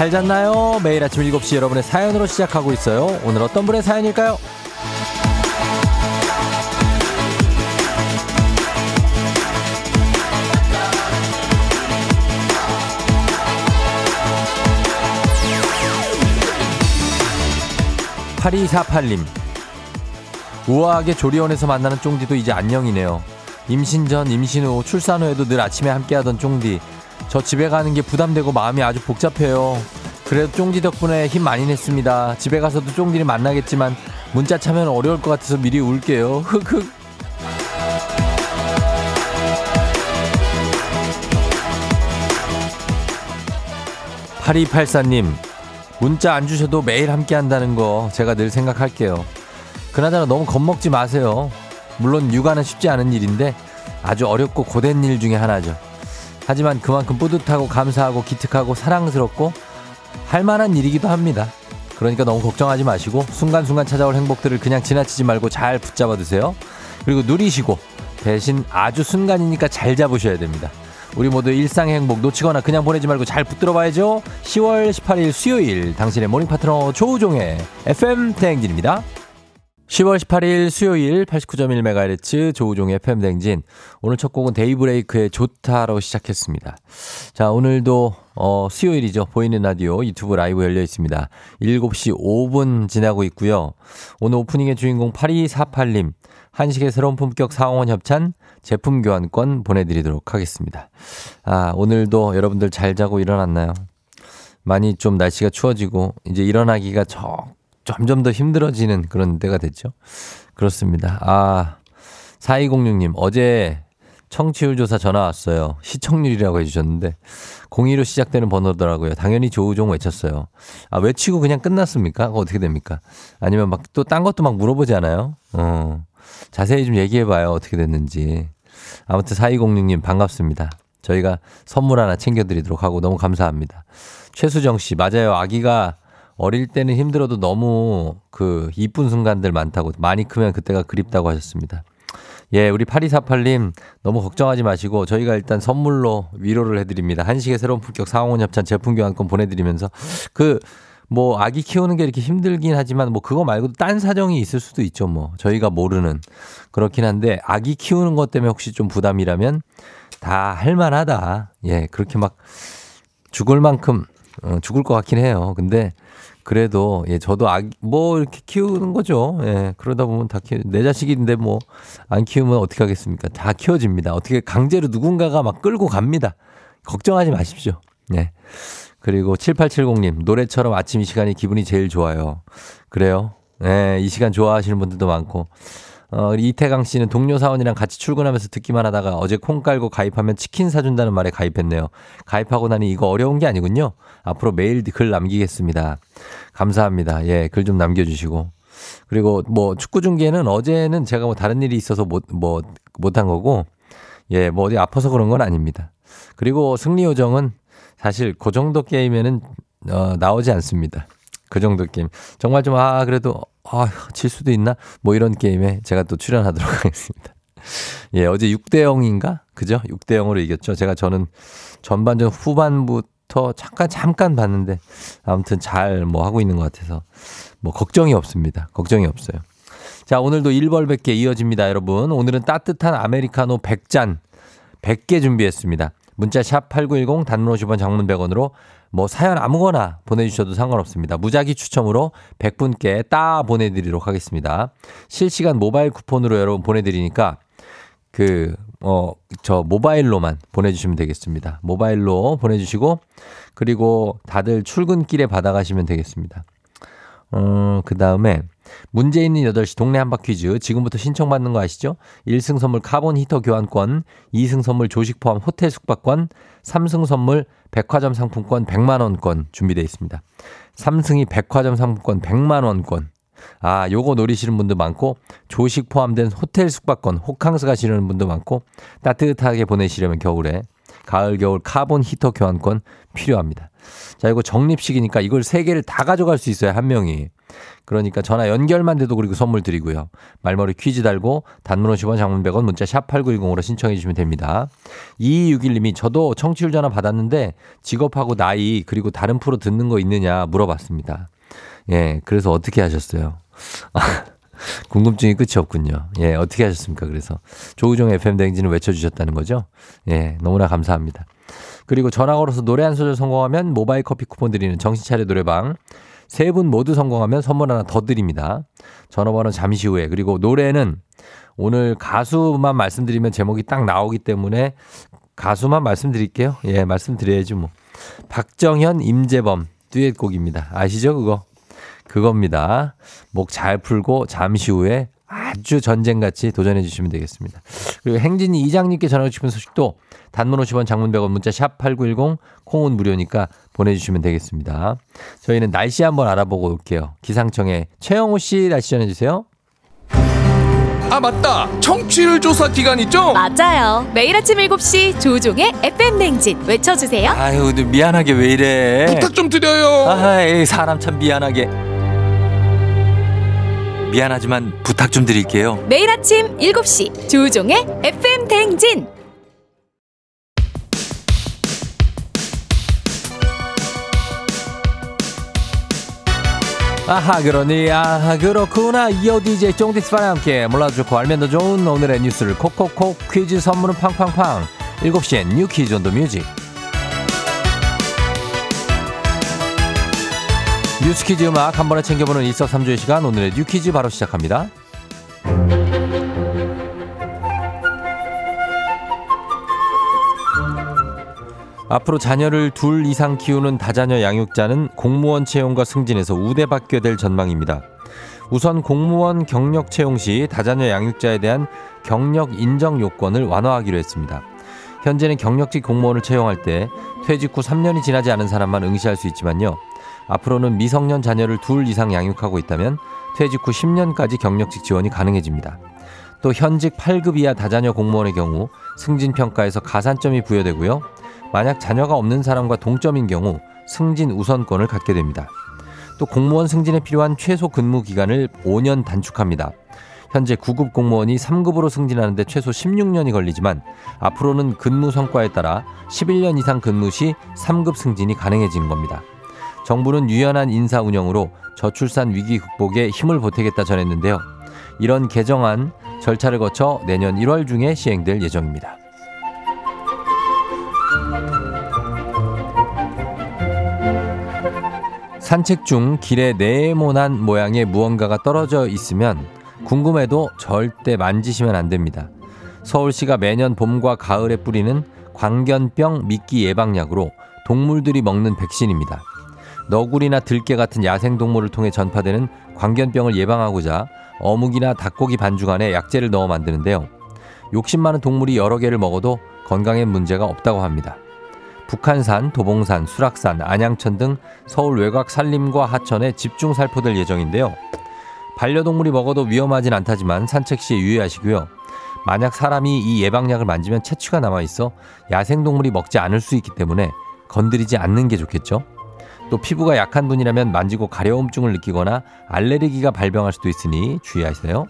잘 잤나요? 매일 아침 7시 여러분의 사연으로 시작하고 있어요. 오늘 어떤 분의 사연일까요? 8248님. 우아하게 조리원에서 만나는 쫑디도 이제 안녕이네요. 임신 전, 임신 후, 출산 후에도 늘 아침에 함께하던 쫑디. 저 집에 가는 게 부담되고 마음이 아주 복잡해요. 그래도 쫑디 덕분에 힘 많이 냈습니다. 집에 가서도 쫑디를 만나겠지만 문자 차면 어려울 것 같아서 미리 울게요. 흑흑. 8284님, 문자 안 주셔도 매일 함께 한다는 거 제가 늘 생각할게요. 그나저나 너무 겁먹지 마세요. 물론 육아는 쉽지 않은 일인데 아주 어렵고 고된 일 중에 하나죠. 하지만 그만큼 뿌듯하고 감사하고 기특하고 사랑스럽고 할 만한 일이기도 합니다. 그러니까 너무 걱정하지 마시고 순간순간 찾아올 행복들을 그냥 지나치지 말고 잘 붙잡아 두세요. 그리고 누리시고 대신 아주 순간이니까 잘 잡으셔야 됩니다. 우리 모두 일상의 행복 놓치거나 그냥 보내지 말고 잘 붙들어 봐야죠. 10월 18일 수요일 당신의 모닝 파트너 조우종의 FM 대행진입니다. 10월 18일 수요일 89.1MHz 조우종의 FM 대행진. 오늘 첫 곡은 데이브레이크의 좋다로 시작했습니다. 자, 오늘도 어, 수요일이죠. 보이는 라디오 유튜브 라이브 열려 있습니다. 7시 5분 지나고 있고요. 오늘 오프닝의 주인공 8248님. 한식의 새로운 품격 상원 협찬 제품 교환권 보내드리도록 하겠습니다. 아, 오늘도 여러분들 잘 자고 일어났나요? 많이 좀 날씨가 추워지고 이제 일어나기가 저, 점점 더 힘들어지는 그런 때가 됐죠. 그렇습니다. 아, 4206님, 어제 청취율 조사 전화 왔어요. 시청률이라고 해주셨는데, 02로 시작되는 번호더라고요. 당연히 조우종 외쳤어요. 아, 외치고 그냥 끝났습니까? 어떻게 됩니까? 아니면 막 또 딴 것도 막 물어보지 않아요? 어. 자세히 좀 얘기해봐요. 어떻게 됐는지. 아무튼 4206님 반갑습니다. 저희가 선물 하나 챙겨드리도록 하고 너무 감사합니다. 최수정 씨, 맞아요. 아기가 어릴 때는 힘들어도 너무 그 이쁜 순간들 많다고 많이 크면 그때가 그립다고 하셨습니다. 예, 우리 8248님 너무 걱정하지 마시고 저희가 일단 선물로 위로를 해드립니다. 한식의 새로운 품격 상원 협찬 제품 교환권 보내드리면서 그 뭐 아기 키우는 게 이렇게 힘들긴 하지만 뭐 그거 말고도 딴 사정이 있을 수도 있죠 뭐 저희가 모르는 그렇긴 한데 아기 키우는 것 때문에 혹시 좀 부담이라면 다 할만하다 예 그렇게 막 죽을 만큼 어, 죽을 것 같긴 해요 근데 그래도 예 저도 아기 뭐 이렇게 키우는 거죠 예 그러다 보면 다 키우 내 자식인데 뭐 안 키우면 어떻게 하겠습니까 다 키워집니다 어떻게 강제로 누군가가 막 끌고 갑니다 걱정하지 마십시오 예. 그리고 7870님, 노래처럼 아침 이 시간이 기분이 제일 좋아요. 그래요? 네, 이 시간 좋아하시는 분들도 많고. 어, 이태강 씨는 동료 사원이랑 같이 출근하면서 듣기만 하다가 어제 콩 깔고 가입하면 치킨 사준다는 말에 가입했네요. 가입하고 나니 이거 어려운 게 아니군요. 앞으로 매일 글 남기겠습니다. 감사합니다. 예, 글 좀 남겨주시고. 그리고 뭐 축구 중계는 어제는 제가 뭐 다른 일이 있어서 못, 뭐, 못한 거고, 예, 뭐 어디 아파서 그런 건 아닙니다. 그리고 승리 요정은 사실 그 정도 게임에는 어, 나오지 않습니다. 그 정도 게임. 정말 좀, 아, 그래도, 아, 질 수도 있나? 뭐 이런 게임에 제가 또 출연하도록 하겠습니다. 예, 어제 6대 0인가? 그죠? 6대 0으로 이겼죠. 제가 저는 전반전 후반부터 잠깐, 잠깐 봤는데 아무튼 잘 뭐 하고 있는 것 같아서 뭐 걱정이 없습니다. 걱정이 없어요. 자, 오늘도 1벌 1 0개 이어집니다, 여러분. 오늘은 따뜻한 아메리카노 100잔, 100개 준비했습니다. 문자 샵 8910 단문 50원 장문 100원으로 뭐 사연 아무거나 보내주셔도 상관없습니다. 무작위 추첨으로 100분께 따 보내드리도록 하겠습니다. 실시간 모바일 쿠폰으로 여러분 보내드리니까 그, 어, 저 모바일로만 보내주시면 되겠습니다. 모바일로 보내주시고 그리고 다들 출근길에 받아가시면 되겠습니다. 어, 그 다음에 문제 있는 8시 동네 한바 퀴즈 지금부터 신청받는 거 아시죠? 1승 선물 카본 히터 교환권, 2승 선물 조식 포함 호텔 숙박권, 3승 선물 백화점 상품권 100만 원권 준비되어 있습니다. 3승이 백화점 상품권 100만 원권. 아, 요거 노리시는 분도 많고 조식 포함된 호텔 숙박권 호캉스 가시려는 분도 많고 따뜻하게 보내시려면 겨울에 가을 겨울 카본 히터 교환권 필요합니다. 자, 이거 적립식이니까 이걸 세 개를 다 가져갈 수 있어요, 한 명이. 그러니까 전화 연결만 돼도 그리고 선물 드리고요. 말머리 퀴즈 달고 단문 50원 장문 100원 문자 샵 8910으로 신청해 주시면 됩니다. 2261님이 저도 청취율 전화 받았는데 직업하고 나이 그리고 다른 프로 듣는 거 있느냐 물어봤습니다. 예, 그래서 어떻게 하셨어요? 궁금증이 끝이 없군요. 예, 어떻게 하셨습니까? 그래서 조우종 FM 대행진을 외쳐주셨다는 거죠? 예, 너무나 감사합니다. 그리고 전화 걸어서 노래 한 소절 성공하면 모바일 커피 쿠폰 드리는 정신차려 노래방 세 분 모두 성공하면 선물 하나 더 드립니다. 전화번호 잠시 후에 그리고 노래는 오늘 가수만 말씀드리면 제목이 딱 나오기 때문에 가수만 말씀드릴게요. 예, 말씀드려야지 뭐. 박정현, 임재범 듀엣곡입니다. 아시죠 그거? 그겁니다. 목 잘 풀고 잠시 후에 아주 전쟁같이 도전해 주시면 되겠습니다. 그리고 행진이 이장님께 전하고 싶은 소식도 단문 50원 장문 100원 문자 샵 8910 콩은 무료니까 보내주시면 되겠습니다. 저희는 날씨 한번 알아보고 올게요. 기상청에 최영호 씨 날씨 전해주세요. 아 맞다 청취율 조사 기간 있죠? 맞아요. 매일 아침 7시 조종의 FM 냉진 외쳐주세요. 아유 미안하게 왜 이래. 부탁 좀 드려요 아이 사람 참 미안하게. 미안하지만 부탁 좀 드릴게요. 매일 아침 7시 조종의 FM 냉진. 아하 그러니 아하 그렇구나 이어 DJ 쫑디스파와 함께 몰라도 좋고 알면 더 좋은 오늘의 뉴스를 콕콕콕 퀴즈 선물은 팡팡팡 7시엔 뉴 퀴즈 온 더 뮤직 뉴스 퀴즈 음악 한 번에 챙겨보는 일석삼조의 시간 오늘의 뉴 퀴즈 바로 시작합니다 앞으로 자녀를 둘 이상 키우는 다자녀 양육자는 공무원 채용과 승진에서 우대받게 될 전망입니다. 우선 공무원 경력 채용 시 다자녀 양육자에 대한 경력 인정 요건을 완화하기로 했습니다. 현재는 경력직 공무원을 채용할 때 퇴직 후 3년이 지나지 않은 사람만 응시할 수 있지만요. 앞으로는 미성년 자녀를 둘 이상 양육하고 있다면 퇴직 후 10년까지 경력직 지원이 가능해집니다. 또 현직 8급 이하 다자녀 공무원의 경우 승진 평가에서 가산점이 부여되고요. 만약 자녀가 없는 사람과 동점인 경우 승진 우선권을 갖게 됩니다. 또 공무원 승진에 필요한 최소 근무 기간을 5년 단축합니다. 현재 9급 공무원이 3급으로 승진하는데 최소 16년이 걸리지만 앞으로는 근무 성과에 따라 11년 이상 근무 시 3급 승진이 가능해진 겁니다. 정부는 유연한 인사 운영으로 저출산 위기 극복에 힘을 보태겠다 전했는데요. 이런 개정안 절차를 거쳐 내년 1월 중에 시행될 예정입니다. 산책 중 길에 네모난 모양의 무언가가 떨어져 있으면 궁금해도 절대 만지시면 안 됩니다. 서울시가 매년 봄과 가을에 뿌리는 광견병 미끼 예방약으로 동물들이 먹는 백신입니다. 너구리나 들개 같은 야생동물을 통해 전파되는 광견병을 예방하고자 어묵이나 닭고기 반죽 안에 약재를 넣어 만드는데요. 욕심 많은 동물이 여러 개를 먹어도 건강에 문제가 없다고 합니다. 북한산, 도봉산, 수락산, 안양천 등 서울 외곽 산림과 하천에 집중 살포될 예정인데요. 반려동물이 먹어도 위험하진 않다지만 산책 시에 유의하시고요. 만약 사람이 이 예방약을 만지면 체취가 남아 있어 야생동물이 먹지 않을 수 있기 때문에 건드리지 않는 게 좋겠죠. 또 피부가 약한 분이라면 만지고 가려움증을 느끼거나 알레르기가 발병할 수도 있으니 주의하세요.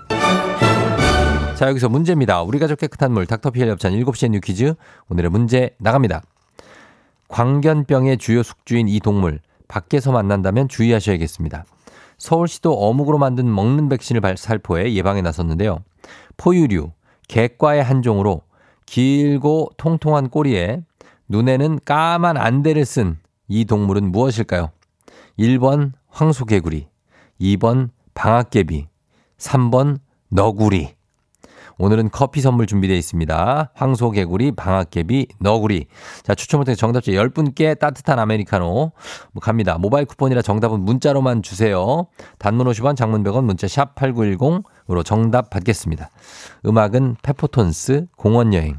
자, 여기서 문제입니다. 우리 가족 깨끗한 물 닥터피엘 협찬 7시에 뉴 퀴즈. 오늘의 문제 나갑니다. 광견병의 주요 숙주인 이 동물 밖에서 만난다면 주의하셔야겠습니다. 서울시도 어묵으로 만든 먹는 백신을 살포해 예방에 나섰는데요. 포유류, 객과의 한 종으로 길고 통통한 꼬리에 눈에는 까만 안대를 쓴 이 동물은 무엇일까요? 1번 황소개구리, 2번 방앗개비, 3번 너구리. 오늘은 커피 선물 준비되어 있습니다. 황소개구리, 방아깨비, 너구리. 자, 추첨을 통해 정답자 10분께 따뜻한 아메리카노 뭐 갑니다. 모바일 쿠폰이라 정답은 문자로만 주세요. 단문 50원, 장문 100원, 문자 샵 8910으로 정답 받겠습니다. 음악은 페퍼톤스 공원여행.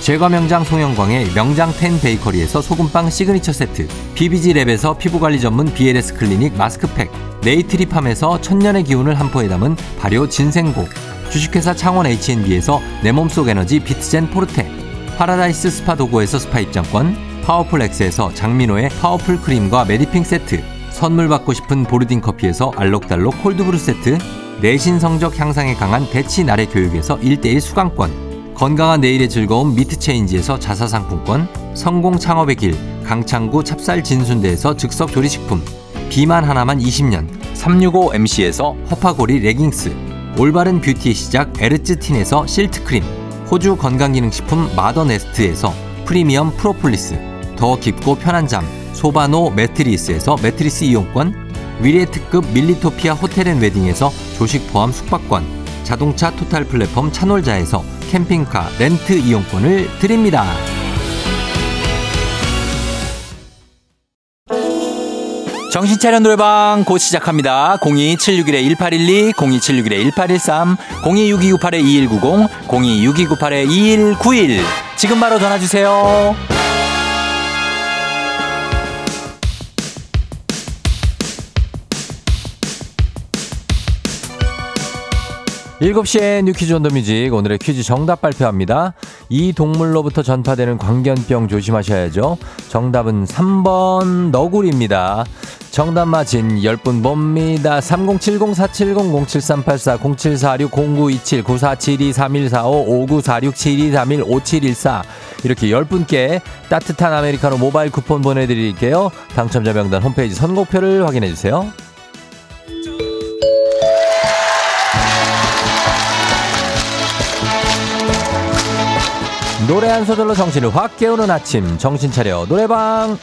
제과 명장 송영광의 명장 텐 베이커리에서 소금빵 시그니처 세트, BBG랩에서 피부관리 전문 BLS 클리닉 마스크팩, 네이트리팜에서 천년의 기운을 한 포에 담은 발효 진생고, 주식회사 창원 H&B에서 내 몸속 에너지 비트젠 포르테, 파라다이스 스파 도구에서 스파 입장권, 파워풀 엑스에서 장민호의 파워풀 크림과 메디핑 세트, 선물 받고 싶은 보르딘 커피에서 알록달록 콜드브루 세트, 내신 성적 향상에 강한 대치 나래 교육에서 1대1 수강권, 건강한 내일의 즐거움 미트체인지에서 자사상품권, 성공 창업의 길 강창구 찹쌀 진순대에서 즉석 조리식품, 비만 하나만 20년 365MC에서 허파고리 레깅스, 올바른 뷰티의 시작 에르츠틴에서 실트크림, 호주 건강기능식품 마더네스트에서 프리미엄 프로폴리스, 더 깊고 편한 잠 소바노 매트리스에서 매트리스 이용권, 위례 특급 밀리토피아 호텔 앤 웨딩에서 조식 포함 숙박권, 자동차 토탈 플랫폼 차놀자에서 캠핑카 렌트 이용권을 드립니다. 정신차려 노래방 곧 시작합니다. 02761-1812, 02761-1813, 026298-2190, 026298-2191. 지금 바로 전화주세요. 7시에 뉴 퀴즈 온 더 뮤직 오늘의 퀴즈 정답 발표합니다. 이 동물로부터 전파되는 광견병 조심하셔야죠. 정답은 3번 너구리입니다. 정답 맞힌 10분 봅니다. 307470470486074294723145594672315714 이렇게 10분께 따뜻한 아메리카노 모바일 쿠폰 보내드릴게요. 당첨자 명단 홈페이지 선곡표를 확인해주세요. 노래 한 소절로 정신을 확 깨우는 아침. 정신 차려. 노래방.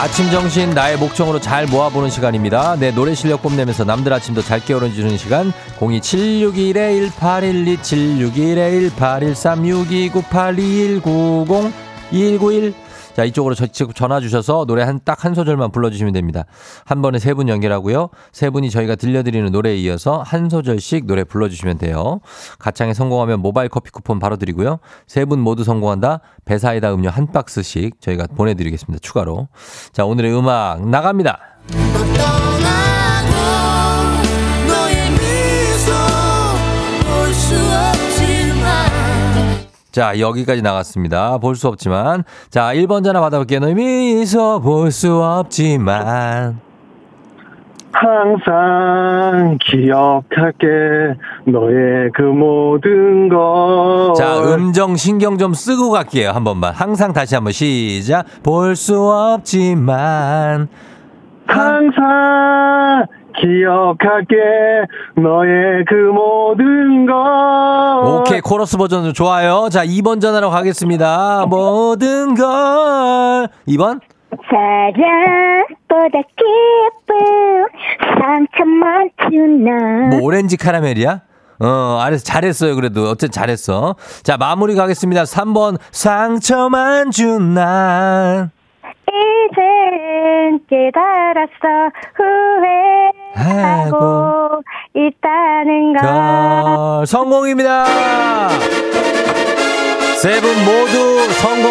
아침 정신 나의 목청으로 잘 모아보는 시간입니다. 내 노래 실력 뽐내면서 남들 아침도 잘 깨우는 시간. 02761-1812 761-1813-6298-2190 자, 이쪽으로 저, 전화 주셔서 노래 한, 딱 한 소절만 불러주시면 됩니다. 한 번에 세 분 연결하고요. 세 분이 저희가 들려드리는 노래에 이어서 한 소절씩 노래 불러주시면 돼요. 가창에 성공하면 모바일 커피 쿠폰 바로 드리고요. 세 분 모두 성공한다. 배사이다 음료 한 박스씩 저희가 보내드리겠습니다. 추가로. 자, 오늘의 음악 나갑니다. 자, 여기까지 나갔습니다. 볼 수 없지만. 자, 1번 전화 받아볼게요. 너의 미소 볼수 없지만. 항상 기억할게 너의 그 모든 것. 자, 음정 신경 좀 쓰고 갈게요. 한 번만. 항상 다시 한번 시작. 볼 수 없지만. 항상 기억할게 너의 그 모든 것. 오케이 코러스 버전 좋아요. 자 2번 전화로 가겠습니다. 모든 걸 2번 사랑보다 기쁜 상처만 주나 뭐 오렌지 카라멜이야? 어, 알았어. 잘했어요. 그래도. 어쨌든 잘했어. 자, 마무리 가겠습니다. 3번. 상처만 준 난. 이 젠 깨달았어 후회하고 있다는 걸 걸. 성공입니다. 세 분 모두 성공.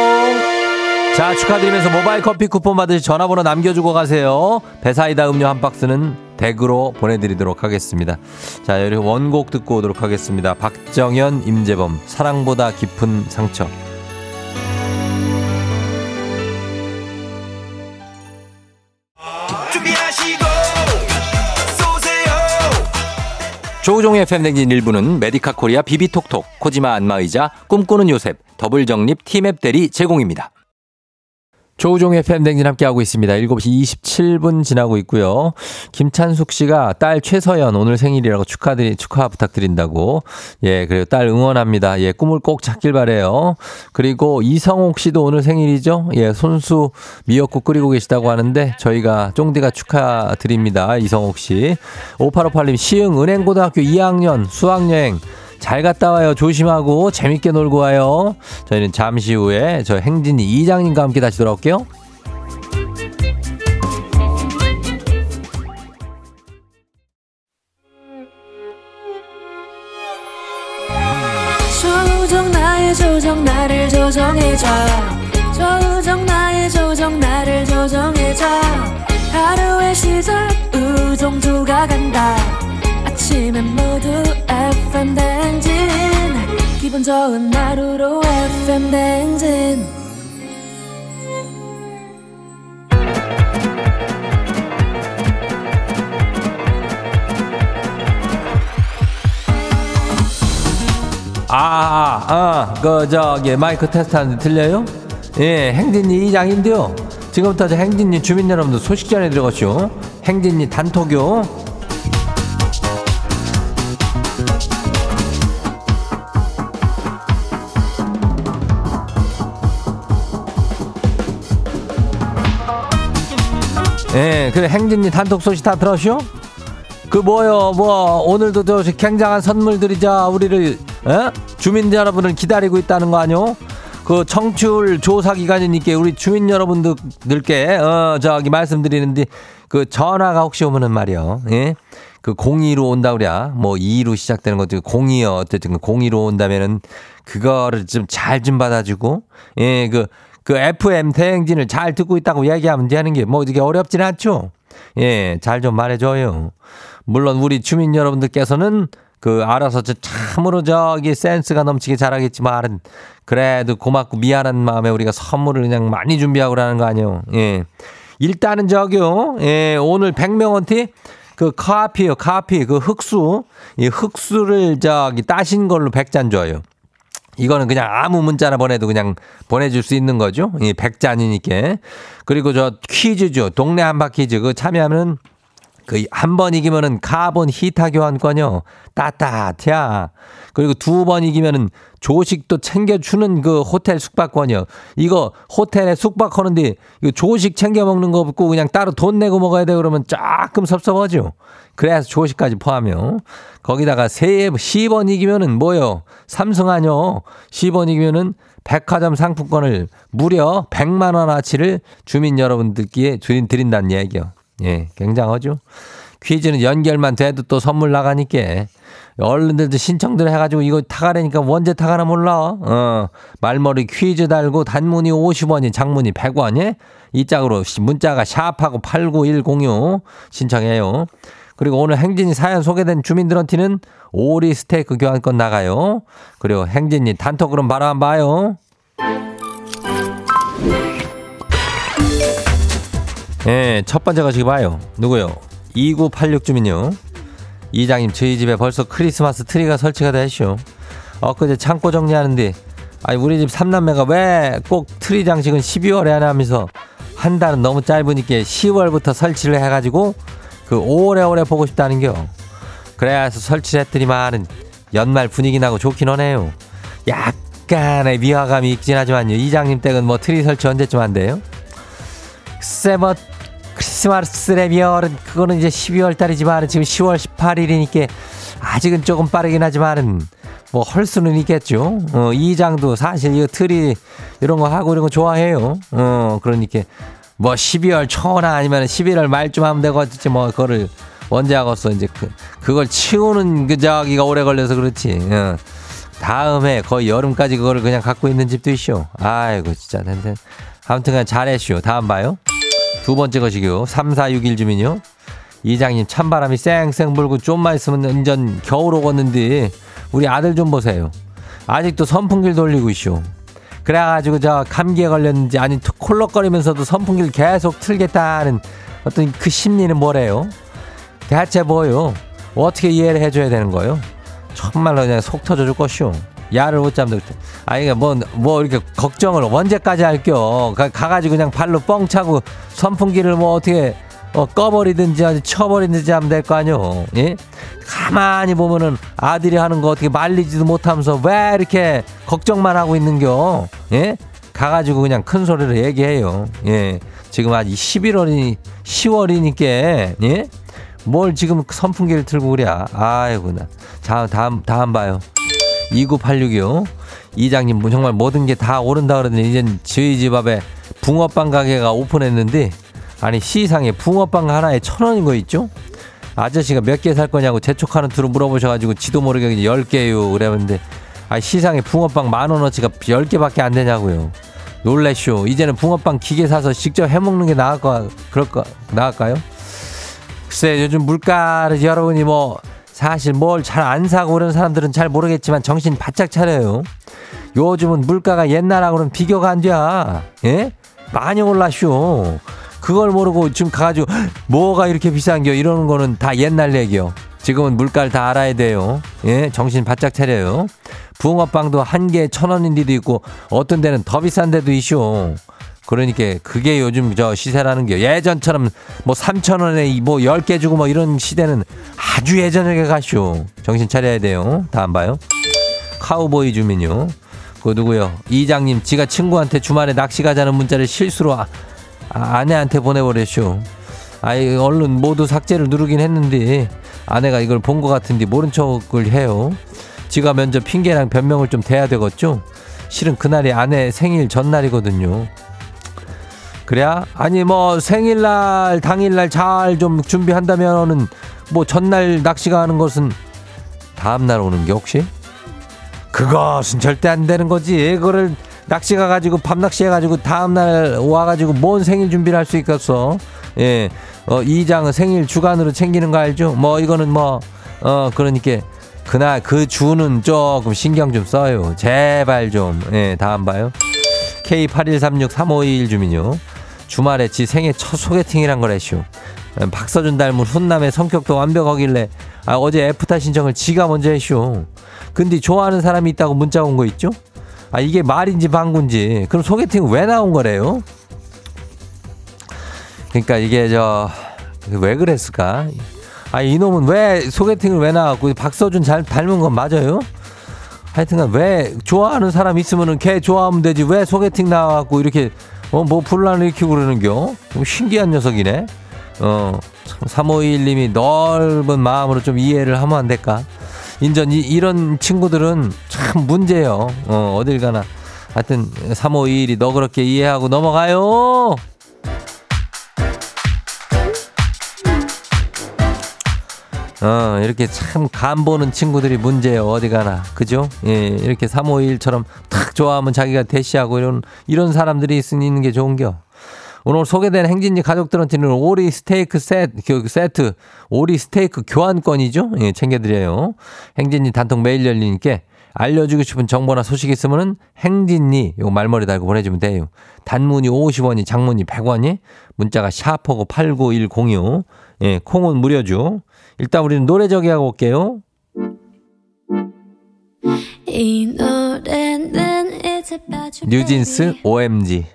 자, 축하드리면서 모바일 커피 쿠폰 받으시 전화번호 남겨주고 가세요. 배사이다 음료 한 박스는 댁으로 보내드리도록 하겠습니다. 자, 여기 원곡 듣고 오도록 하겠습니다. 박정현, 임재범, 사랑보다 깊은 상처. 조우종의 FM 대행진 일부는 메디카 코리아 비비톡톡, 코지마 안마의자, 꿈꾸는 요셉, 더블적립 티맵 대리 제공입니다. 조우종의 FM 대행진 함께하고 있습니다. 7시 27분 지나고 있고요. 김찬숙 씨가 딸 최서연 오늘 생일이라고 축하드리, 축하 부탁드린다고. 예, 그리고 딸 응원합니다. 예, 꿈을 꼭 찾길 바래요 그리고 이성옥 씨도 오늘 생일이죠. 예, 손수 미역국 끓이고 계시다고 하는데 저희가 쫑디가 축하드립니다. 이성옥 씨. 5858님 시흥 은행고등학교 2학년 수학여행 잘 갔다 와요. 조심하고 재밌게 놀고 와요. 저희는 잠시 후에 저 행진이 이장님과 함께 다시 돌아올게요. 조정 나의 조정 나를 조정해줘 조정 나의 조정 나를 조정해줘 하루의 시절 우정조가 간다 아침엔 모두 FM 댕진 기분 좋은 하루로 FM 댕진 아, 아, 아, 그, 저기, 마이크 테스트 하는데 들려요? 예, 행진이 이장인데요. 지금부터 저 행진이 주민 여러분들 소식 전해드려가시오. 행진이 단톡요. 예, 그래, 행진이 단톡 소식 다 들었쇼? 그 뭐요 뭐 오늘도 저 굉장한 선물들이 자 우리를 에? 주민 여러분을 기다리고 있다는 거 아니요? 그 청취율 조사 기간이니까 우리 주민 여러분들께 어 저기 말씀드리는데 그 전화가 혹시 오면은 말이요. 예? 그 02로 온다 그래야 뭐 2로 시작되는 것도 02요 어쨌든 02로 온다면은 그거를 좀 잘좀 받아주고 예 그 그 FM 대행진을 잘 듣고 있다고 얘기하면 되는 게 뭐 이게 어렵진 않죠. 예, 잘 좀 말해줘요. 물론 우리 주민 여러분들께서는 그 알아서 저 참으로 저기 센스가 넘치게 잘하겠지만 그래도 고맙고 미안한 마음에 우리가 선물을 그냥 많이 준비하고 그러는 거 아니에요. 예. 일단은 저기요. 예, 오늘 100명한테 그 카피요, 카피 그 흑수 이 흑수를 저기 따신 걸로 100잔 줘요. 이거는 그냥 아무 문자나 보내도 그냥 보내줄 수 있는 거죠. 이 100잔이니까. 그리고 저 퀴즈죠. 동네 한 바퀴즈. 그 참여하면 그 한 번 이기면은 카본 히타 교환권요. 따따야. 그리고 두 번 이기면은 조식도 챙겨주는 그 호텔 숙박권이요. 이거 호텔에 숙박하는데 이거 조식 챙겨 먹는 거 없고 그냥 따로 돈 내고 먹어야 돼 그러면 조금 섭섭하죠. 그래서 조식까지 포함해요. 거기다가 세 10번 이기면은 뭐요? 삼성 아뇨. 10번 이기면은 백화점 상품권을 무려 100만 원 어치를 주민 여러분들께 드린 드린다는 얘기요. 예, 굉장하죠. 퀴즈는 연결만 돼도 또 선물 나가니까 얼른들도 신청들 해가지고 이거 타가라니까 언제 타가나 몰라. 어, 말머리 퀴즈 달고 단문이 50원이 장문이 100원이 이 짝으로 문자가 샵하고 89106 신청해요. 그리고 오늘 행진이 사연 소개된 주민들한테는 오리 스테이크 교환권 나가요. 그리고 행진이 단톡 그럼 바로 한번 봐요. 예, 첫 번째가 지금 봐요. 누구요? 2986 주민요. 이장님, 저희 집에 벌써 크리스마스 트리가 설치가 되시오. 엊그제 창고 정리하는데, 아니, 우리 집 삼남매가 왜 꼭 트리 장식은 12월에 하나 하면서 한 달은 너무 짧으니까 10월부터 설치를 해가지고 그 오래오래 보고 싶다는겨. 그래서 설치를 했더니만은 연말 분위기 나고 좋긴 하네요. 약간의 위화감이 있긴 하지만요. 이장님 댁은 뭐 트리 설치 언제쯤 한대요? 글쎄 뭐 크리스마스 레미얼은 그거는 이제 12월 달이지만 지금 10월 18일이니까 아직은 조금 빠르긴 하지만은 뭐할 수는 있겠죠. 어, 이장도 사실 이 트리 이런 거 하고 이런 거 좋아해요. 어, 그러니까 뭐 12월 초나 아니면 11월 말쯤 하면 되겠지 뭐 그거를 언제 하겠어 이제 그 그걸 치우는 그 저기가 오래 걸려서 그렇지. 어. 다음에 거의 여름까지 그거를 그냥 갖고 있는 집도 있쇼. 아이고 진짜 근데 아무튼 그냥 잘했쇼. 다음 봐요. 두 번째 것이요. 3461 주민요. 이장님 찬바람이 쌩쌩 불고 좀만 있으면 완전 겨울 오겠는데 우리 아들 좀 보세요. 아직도 선풍기를 돌리고 있쇼. 그래가지고 저 감기에 걸렸는지 아니 콜록거리면서도 선풍기를 계속 틀겠다는 어떤 그 심리는 뭐래요? 대체 뭐요? 어떻게 이해를 해줘야 되는 거요? 정말로 그냥 속 터져 줄 것이오. 야를 못 잡는다. 아니, 뭐, 뭐 이렇게 걱정을 언제까지 할겨. 가, 가가지고 그냥 발로 뻥 차고 선풍기를 뭐 어떻게 어, 꺼버리든지 쳐버리든지 하면 될 거 아니요. 예? 가만히 보면은 아들이 하는 거 어떻게 말리지도 못하면서 왜 이렇게 걱정만 하고 있는겨? 예? 가가지고 그냥 큰 소리로 얘기해요. 예. 지금 아직 11월이, 10월이니까, 예? 뭘 지금 선풍기를 틀고 그래. 아이고, 나. 자, 다음, 다음 봐요. 29866이요. 이장님, 뭐 정말 모든 게 다 오른다 그러더니 이젠 저희 집 앞에 붕어빵 가게가 오픈했는데 아니 시상에 붕어빵 하나에 천 원인 거 있죠? 아저씨가 몇 개 살 거냐고 재촉하는 투로 물어보셔가지고 지도 모르게 열 개요 그랬는데 아 시상에 붕어빵 만 원어치가 열 개밖에 안 되냐고요. 놀래쇼. 이제는 붕어빵 기계 사서 직접 해먹는 게 나을까 그럴까 나을까요? 글쎄 요즘 물가를 여러분이 뭐 사실 뭘 잘 안 사고 그런 사람들은 잘 모르겠지만 정신 바짝 차려요. 요즘은 물가가 옛날하고는 비교가 안 돼. 예? 많이 올랐쇼. 그걸 모르고 지금 가가지고 뭐가 이렇게 비싼겨 이러는 거는 다 옛날 얘기요. 지금은 물가를 다 알아야 돼요. 예, 정신 바짝 차려요. 붕어빵도 한 개에 천 원인 데도 있고 어떤 데는 더 비싼 데도 있쇼. 그러니까 그게 요즘 저 시세라는 게 예전처럼 뭐 3천 원에 뭐 10개 주고 뭐 이런 시대는 아주 예전에 가쇼. 정신 차려야 돼요. 다음 봐요. 카우보이 주민요. 그 누구요? 이장님 지가 친구한테 주말에 낚시 가자는 문자를 실수로 아, 아, 아 내한테 보내버렸쇼. 아이 얼른 모두 삭제를 누르긴 했는데 아내가 이걸 본 것 같은데 모른 척을 해요. 지가 먼저 핑계랑 변명을 좀 대야 되겠죠? 실은 그날이 아내 생일 전날이거든요. 그래? 아니 뭐 생일날 당일날 잘 좀 준비한다면은 뭐 전날 낚시 가는 것은 다음날 오는 게 혹시? 그것은 절대 안 되는 거지. 그거를 낚시 가가지고 밤 낚시 해가지고 다음날 와가지고 뭔 생일 준비를 할 수 있겠어? 예, 어, 이장은 생일 주간으로 챙기는 거 알죠? 뭐 이거는 뭐 어 그러니까 그날 그 주는 조금 신경 좀 써요. 제발 좀. 예, 다음 봐요. K81363521 주민요. 주말에 지 생애 첫 소개팅이란 거래쇼. 박서준 닮은 훈남의 성격도 완벽하길래 아, 어제 애프터 신청을 지가 먼저 했쇼. 근데 좋아하는 사람이 있다고 문자 온 거 있죠? 아 이게 말인지 방구인지 그럼 소개팅 왜 나온 거래요? 그러니까 이게 저 왜 그랬을까? 아 이놈은 왜 소개팅을 왜 나왔고 박서준 잘 닮은 건 맞아요? 하여튼간 왜 좋아하는 사람 있으면은 걔 좋아하면 되지 왜 소개팅 나와갖고 이렇게 어 뭐 분란을 일으키고 그러는겨? 좀 신기한 녀석이네. 어, 3521님이 넓은 마음으로 좀 이해를 하면 안 될까? 인전 이, 이런 친구들은 참 문제예요. 어, 어딜 가나. 하여튼 3521이 너 그렇게 이해하고 넘어가요. 어, 이렇게 참 간 보는 친구들이 문제예요. 어디 가나. 그죠? 예, 이렇게 351처럼 탁 좋아하면 자기가 대시하고 이런, 이런 사람들이 있는 게 좋은겨. 오늘 소개된 행진지 가족들한테는 오리 스테이크 세트, 그 세트 오리 스테이크 교환권이죠? 예, 챙겨드려요. 행진지 단통 메일 열리니까 알려주고 싶은 정보나 소식 있으면은 행진니 요 말머리 달고 보내주면 돼요. 단문이 50원이 장문이 100원이 문자가 샤퍼고 89106 예, 콩은 무료죠. 일단 우리는 노래 저기 하고 올게요. 뉴진스. OMG.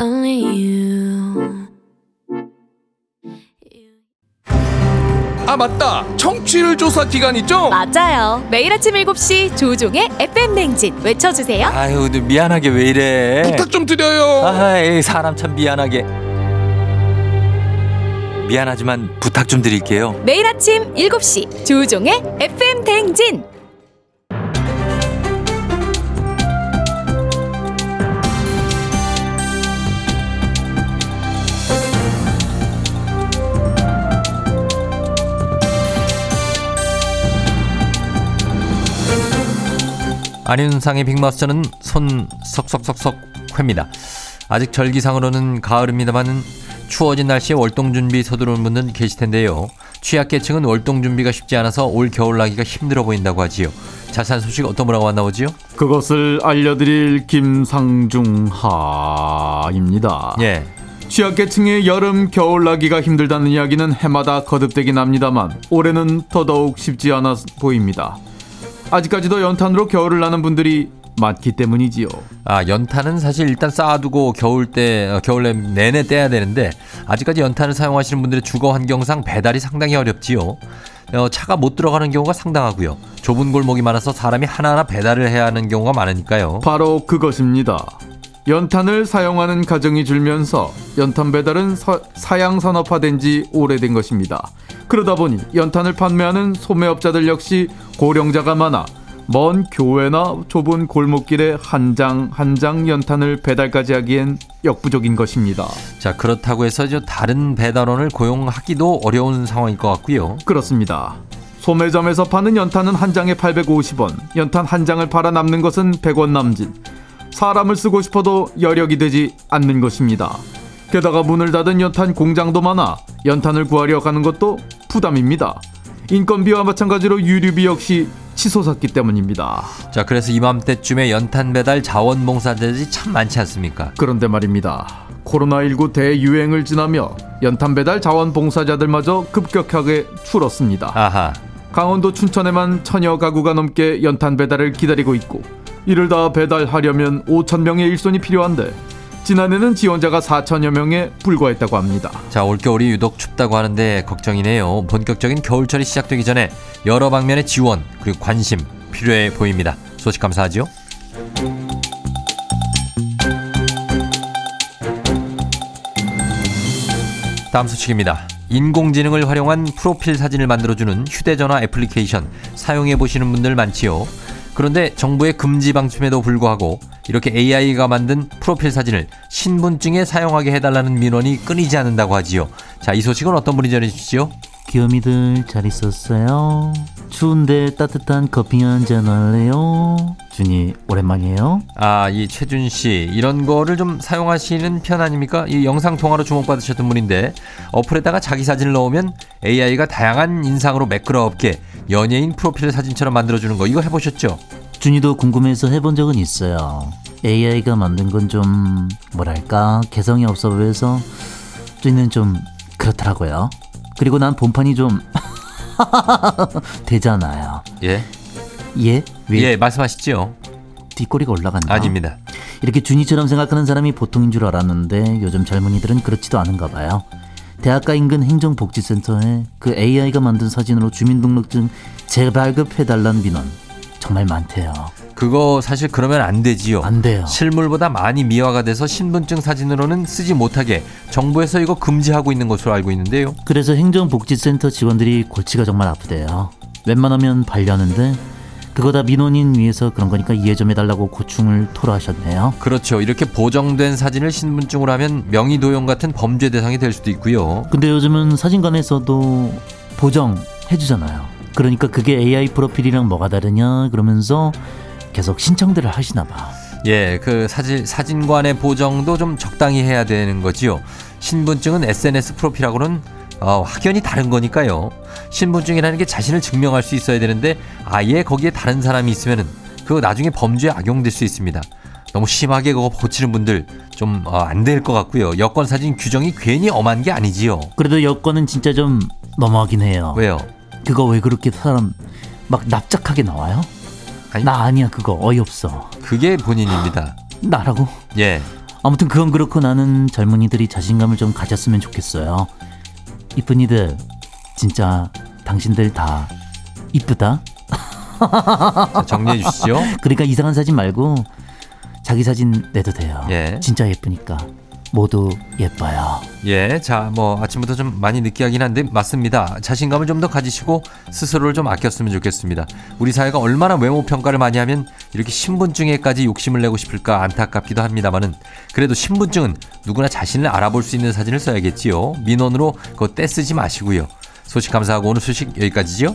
Only you 아 맞다 청취율 조사 기간 있죠? 맞아요. 매일 아침 7시 조종의 FM 냉진 외쳐주세요. 아유, 미안하게 왜 이래? 부탁 좀 드려요 아이, 사람 참 미안하게. 미안하지만 부탁 좀 드릴게요. 매일 아침 7시 조종의 FM 냉진. 안윤상의 빅마스터는 손 석석석석 회입니다. 아직 절기상으로는 가을입니다만은 추워진 날씨에 월동 준비 서두르는 분들 계실 텐데요. 취약계층은 월동 준비가 쉽지 않아서 올 겨울 나기가 힘들어 보인다고 하지요. 자세한 소식 어떤 분하고 만나보지요? 그것을 알려드릴 김상중 하입니다. 예. 취약계층의 여름 겨울 나기가 힘들다는 이야기는 해마다 거듭되긴 합니다만 올해는 더더욱 쉽지 않아 보입니다. 아직까지도 연탄으로 겨울을 나는 분들이 많기 때문이지요. 아, 연탄은 사실 일단 쌓아두고 겨울 때, 어, 겨울 내내 떼야 되는데, 아직까지 연탄을 사용하시는 분들의 주거 환경상 배달이 상당히 어렵지요. 어, 차가 못 들어가는 경우가 상당하고요. 좁은 골목이 많아서 사람이 하나하나 배달을 해야 하는 경우가 많으니까요. 바로 그것입니다. 연탄을 사용하는 가정이 줄면서 연탄 배달은 서- 사양 산업화된 지 오래된 것입니다. 그러다 보니 연탄을 판매하는 소매업자들 역시 고령자가 많아 먼 교회나 좁은 골목길에 한 장 한 장 연탄을 배달까지 하기엔 역부족인 것입니다. 자, 그렇다고 해서 저 다른 배달원을 고용하기도 어려운 상황일 것 같고요. 그렇습니다. 소매점에서 파는 연탄은 한 장에 850원, 연탄 한 장을 팔아 남는 것은 100원 남짓. 사람을 쓰고 싶어도 여력이 되지 않는 것입니다. 게다가 문을 닫은 연탄 공장도 많아 연탄을 구하려 가는 것도 부담입니다. 인건비와 마찬가지로 유류비 역시 치솟았기 때문입니다. 자, 그래서 이맘때쯤에 연탄 배달 자원봉사자들이 참 많지 않습니까? 그런데 말입니다. 코로나19 대유행을 지나며 연탄 배달 자원봉사자들마저 급격하게 줄었습니다. 아하. 강원도 춘천에만 천여 가구가 넘게 연탄 배달을 기다리고 있고 이를 다 배달하려면 5천 명의 일손이 필요한데 지난해는 지원자가 4천여 명에 불과했다고 합니다. 자, 올겨울이 유독 춥다고 하는데 걱정이네요. 본격적인 겨울철이 시작되기 전에 여러 방면의 지원 그리고 관심 필요해 보입니다. 소식 감사하죠. 다음 소식입니다. 인공지능을 활용한 프로필 사진을 만들어주는 휴대전화 애플리케이션 사용해 보시는 분들 많지요. 그런데 정부의 금지 방침에도 불구하고 이렇게 AI가 만든 프로필 사진을 신분증에 사용하게 해달라는 민원이 끊이지 않는다고 하지요. 자, 이 소식은 어떤 분이 전해주시죠? 귀요미들 잘 있었어요? 추운데 따뜻한 커피 한 잔 할래요? 준이 오랜만이에요? 아, 이 최준 씨 이런 거를 좀 사용하시는 편 아닙니까? 이 영상 통화로 주목받으셨던 분인데 어플에다가 자기 사진을 넣으면 AI가 다양한 인상으로 매끄럽게 연예인 프로필 사진처럼 만들어주는 거 이거 해보셨죠? 준이도 궁금해서 해본 적은 있어요. AI가 만든 건 좀 뭐랄까 개성이 없어 보여서 준이는 좀 그렇더라고요. 그리고 난 본판이 좀 되잖아요. 예, 예? 왜 예 말씀하시죠? 뒷꼬리가 올라간다? 아닙니다. 이렇게 준이처럼 생각하는 사람이 보통인 줄 알았는데 요즘 젊은이들은 그렇지도 않은가 봐요. 대학가 인근 행정복지센터에 그 AI가 만든 사진으로 주민등록증 재발급해달라는 민원 정말 많대요. 그거 사실 그러면 안 되지요. 안 돼요. 실물보다 많이 미화가 돼서 신분증 사진으로는 쓰지 못하게 정부에서 이거 금지하고 있는 것으로 알고 있는데요. 그래서 행정복지센터 직원들이 골치가 정말 아프대요. 웬만하면 반려하는데 그거 다 민원인 위해서 그런 거니까 이해 좀 해달라고 고충을 토로하셨네요. 그렇죠. 이렇게 보정된 사진을 신분증으로 하면 명의 도용 같은 범죄 대상이 될 수도 있고요. 근데 요즘은 사진관에서도 보정 해주잖아요. 그러니까 그게 AI 프로필이랑 뭐가 다르냐 그러면서 계속 신청들을 하시나 봐. 예, 그 사진 사진관의 보정도 좀 적당히 해야 되는 거지요. 신분증은 SNS 프로필하고는 어, 확연히 다른 거니까요. 신분증이라는 게 자신을 증명할 수 있어야 되는데 아예 거기에 다른 사람이 있으면은 그거 나중에 범죄에 악용될 수 있습니다. 너무 심하게 그거 고치는 분들 좀 안 될 것 같고요. 여권 사진 규정이 괜히 엄한 게 아니지요. 그래도 여권은 진짜 좀 너무하긴 해요. 왜요? 그거 왜 그렇게 사람 막 납작하게 나와요? 아니, 나 아니야 그거 어이없어. 그게 본인입니다. 나라고? 예. 아무튼 그건 그렇고 나는 젊은이들이 자신감을 좀 가졌으면 좋겠어요. 이쁜이들 진짜 당신들 다 이쁘다. 자, 정리해 주시죠. 그러니까 이상한 사진 말고 자기 사진 내도 돼요. 예. 진짜 예쁘니까 모두 예뻐요. 예, 자, 뭐 아침부터 좀 많이 느끼하긴 한데 맞습니다. 자신감을 좀 더 가지시고 스스로를 좀 아꼈으면 좋겠습니다. 우리 사회가 얼마나 외모 평가를 많이 하면 이렇게 신분증에까지 욕심을 내고 싶을까 안타깝기도 합니다만은 그래도 신분증은 누구나 자신을 알아볼 수 있는 사진을 써야겠지요. 민원으로 그거 떼쓰지 마시고요. 소식 감사하고 오늘 소식 여기까지죠.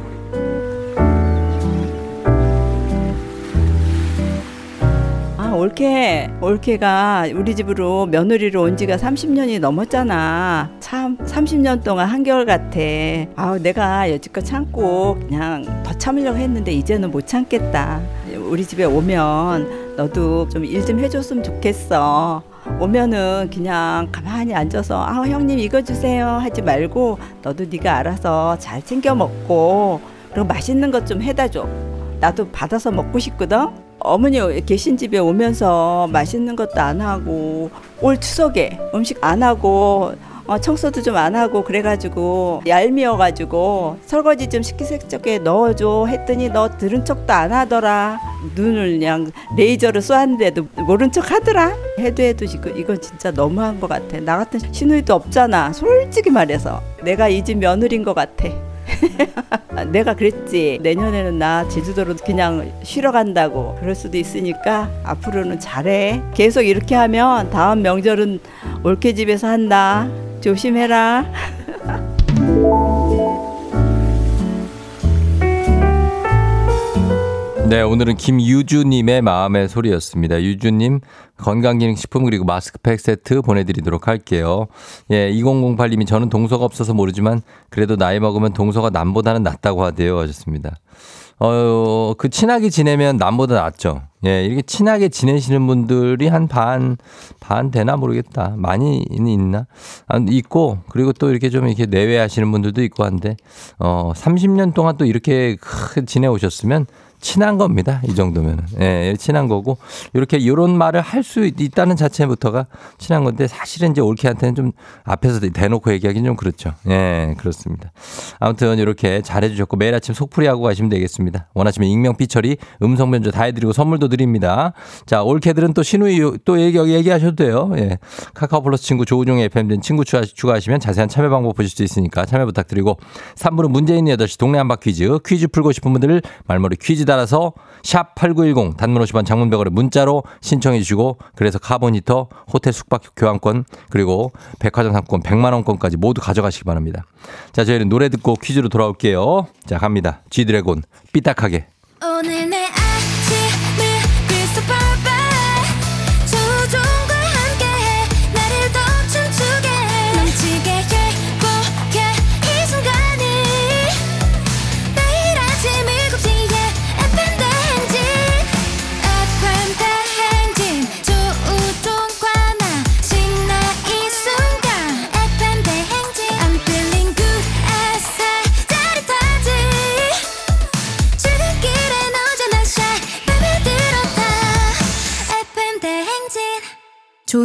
올케, 올케가 우리 집으로 며느리로 온 지가 30년이 넘었잖아. 참, 30년 동안 한결 같아. 아우, 내가 여지껏 참고 그냥 더 참으려고 했는데 이제는 못 참겠다. 우리 집에 오면 너도 좀 일좀 해줬으면 좋겠어. 오면은 그냥 가만히 앉아서 아 형님 이거 주세요 하지 말고 너도 네가 알아서 잘 챙겨 먹고 그리고 맛있는 것 좀 해다 줘. 나도 받아서 먹고 싶거든. 어머니 계신 집에 오면서 맛있는 것도 안 하고 올 추석에 음식 안 하고 어, 청소도 좀 안 하고 그래가지고 얄미워가지고 설거지 좀 식기세척기에 넣어줘 했더니 너 들은 척도 안 하더라. 눈을 그냥 레이저로 쏘았는데도 모른 척 하더라. 해도 해도 이거 이건 진짜 너무한 것 같아. 나 같은 시누이도 없잖아. 솔직히 말해서. 내가 이 집 며느리인 것 같아 내가 그랬지. 내년에는 나 제주도로 그냥 쉬러 간다고. 그럴 수도 있으니까 앞으로는 잘해. 계속 이렇게 하면 다음 명절은 올케 집에서 한다. 조심해라 네, 오늘은 김유주님의 마음의 소리였습니다. 유주님 건강기능식품 그리고 마스크팩 세트 보내드리도록 할게요. 예, 2008님이 저는 동서가 없어서 모르지만 그래도 나이 먹으면 동서가 남보다는 낫다고 하대요. 하셨습니다. 어, 그 친하게 지내면 남보다 낫죠. 예, 이렇게 친하게 지내시는 분들이 한 반, 반 되나 모르겠다. 많이 있나? 아, 있고, 그리고 또 이렇게 좀 이렇게 내외하시는 분들도 있고 한데, 어, 30년 동안 또 이렇게 지내오셨으면 친한 겁니다. 이 정도면은. 예, 친한 거고. 이렇게 요런 말을 할 수 있다는 자체부터가 친한 건데 사실은 이제 올케한테는 좀 앞에서 대놓고 얘기하기는 좀 그렇죠. 예, 그렇습니다. 아무튼 이렇게 잘해주셨고 매일 아침 속풀이 하고 가시면 되겠습니다. 원하시면 익명 삐처리 음성 변조 다 해드리고 선물도 드립니다. 자, 올케들은 또 신우이 또 얘기, 얘기하셔도 돼요. 예. 카카오 플러스 친구 조우종의 FM된 친구 추가, 추가하시면 자세한 참여 방법 보실 수 있으니까 참여 부탁드리고 3부는 문제 있는 8시 동네 한바 퀴즈 퀴즈 풀고 싶은 분들 말머리 퀴즈 따라서 샵 8910 단문 50원 장문백으로 문자로 신청해 주시고 그래서 카본 히터 호텔 숙박 교환권 그리고 백화점 상품권 100만 원권까지 모두 가져가시기 바랍니다. 자, 저희는 노래 듣고 퀴즈로 돌아올게요. 자, 갑니다. G드래곤 삐딱하게 오늘 내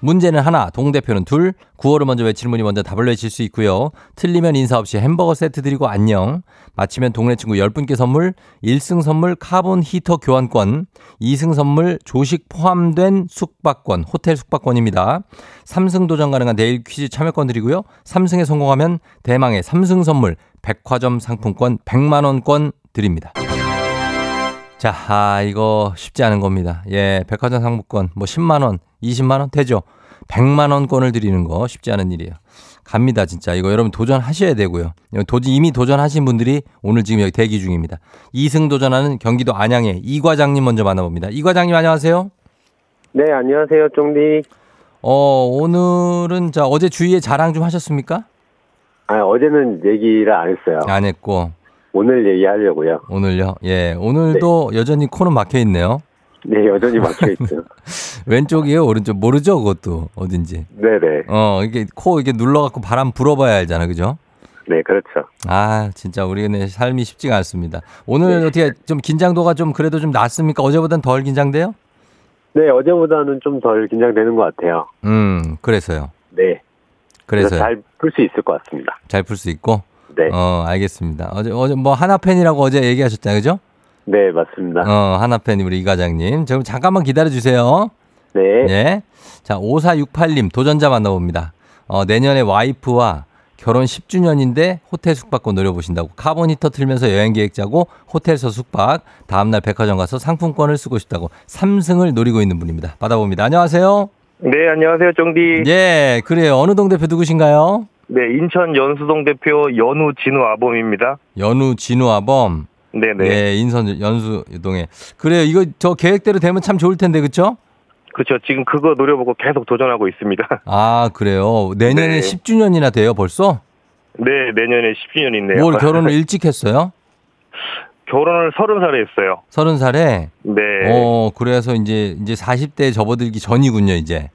문제는 하나, 동대표는 둘, 구호를 먼저 외치는 분이 먼저 답을 외칠 수 있고요. 틀리면 인사 없이 햄버거 세트 드리고 안녕. 마치면 동네 친구 10분께 선물, 1승 선물 카본 히터 교환권, 2승 선물 조식 포함된 숙박권, 호텔 숙박권입니다. 3승 도전 가능한 내일 퀴즈 참여권 드리고요. 3승에 성공하면 대망의 3승 선물 백화점 상품권 100만원권 드립니다. 자, 아, 이거 쉽지 않은 겁니다. 예, 백화점 상품권 뭐 10만 원, 20만 원 되죠. 100만 원권을 드리는 거 쉽지 않은 일이에요. 갑니다, 진짜. 이거 여러분 도전하셔야 되고요. 도전 이미 도전하신 분들이 오늘 지금 여기 대기 중입니다. 2승 도전하는 경기도 안양의 이 과장님 먼저 만나봅니다. 이 과장님 안녕하세요. 네, 안녕하세요, 쫑디. 어, 오늘은 자, 어제 주위에 자랑 좀 하셨습니까? 아, 어제는 얘기를 안 했어요. 안 했고. 오늘 얘기하려고요. 오늘요? 예, 오늘도 여전히 코는 막혀 있네요. 네, 여전히 막혀 있어요. 왼쪽이에요, 오른쪽 모르죠, 그것도 어딘지. 네네. 어, 이게 코 이게 눌러갖고 바람 불어봐야 알잖아, 그죠? 네, 그렇죠. 아, 진짜 우리는 삶이 쉽지가 않습니다. 오늘 어떻게 좀 긴장도가 좀 그래도 좀 낮습니까? 어제보단 덜 긴장돼요? 네, 어제보다는 좀 덜 긴장되는 것 같아요. 음, 그래서요. 네. 그래서 그래서요. 잘풀 수 있을 것 같습니다. 잘 풀 수 있고. 네. 어, 알겠습니다. 어제, 어제 뭐 하나 팬이라고 어제 얘기하셨잖아요. 그죠? 네, 맞습니다. 어, 하나 팬 우리 이 과장님. 자, 그럼 잠깐만 기다려 주세요. 네. 예. 자, 5468님 도전자 만나봅니다. 어, 내년에 와이프와 결혼 10주년인데 호텔 숙박권 노려보신다고 카본 히터 틀면서 여행 계획 짜고 호텔에서 숙박 다음날 백화점 가서 상품권을 쓰고 싶다고 3승을 노리고 있는 분입니다. 받아봅니다. 안녕하세요. 네, 안녕하세요, 정디. 예, 그래요. 어느 동 대표 누구신가요? 네, 인천 연수동 대표 연우 진우 아범입니다. 연우 진우 아범. 네네. 예, 인천 연수동에. 그래요. 이거 저 계획대로 되면 참 좋을 텐데, 그쵸? 그렇죠. 지금 그거 노려보고 계속 도전하고 있습니다. 아, 그래요. 내년에 네. 10주년이나 돼요, 벌써? 네, 내년에 10주년 있네요. 뭘 결혼을 일찍 했어요? 결혼을 30살에 했어요. 서른 살에? 네. 어, 그래서 이제, 이제 40대 접어들기 전이군요, 이제.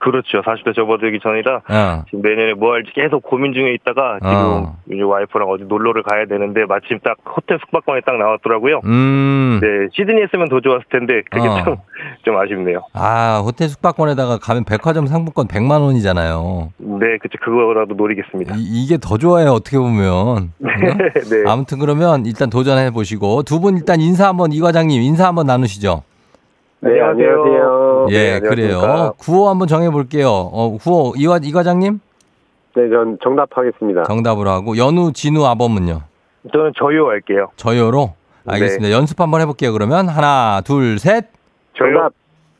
그렇죠. 40대 접어들기 전이라 어. 지금 내년에 뭐 할지 계속 고민 중에 있다가 지금 어. 이제 와이프랑 어디 놀러를 가야 되는데 마침 딱 호텔 숙박권이 딱 나왔더라고요. 음. 네, 시드니 했으면 더 좋았을 텐데 그게 어. 좀, 좀 아쉽네요. 아, 호텔 숙박권에다가 가면 백화점 상품권 100만 원이잖아요. 네, 그쵸. 그거라도 노리겠습니다. 이, 게더 좋아요, 어떻게 보면. 네. 아무튼 그러면 일단 도전해 보시고 두 분 일단 인사 한번 이 과장님 인사 한번 나누시죠. 네, 안녕하세요. 예, 네, 그래요. 안녕하십니까. 구호 한번 정해 볼게요. 어, 구호 이, 과, 이 과장님 네, 전 정답하겠습니다. 정답으로 하고 연우 진우 아범은요. 저는 저요 할게요. 저요로 알겠습니다. 연습 한번 해볼게요. 그러면 하나, 둘, 셋. 정답.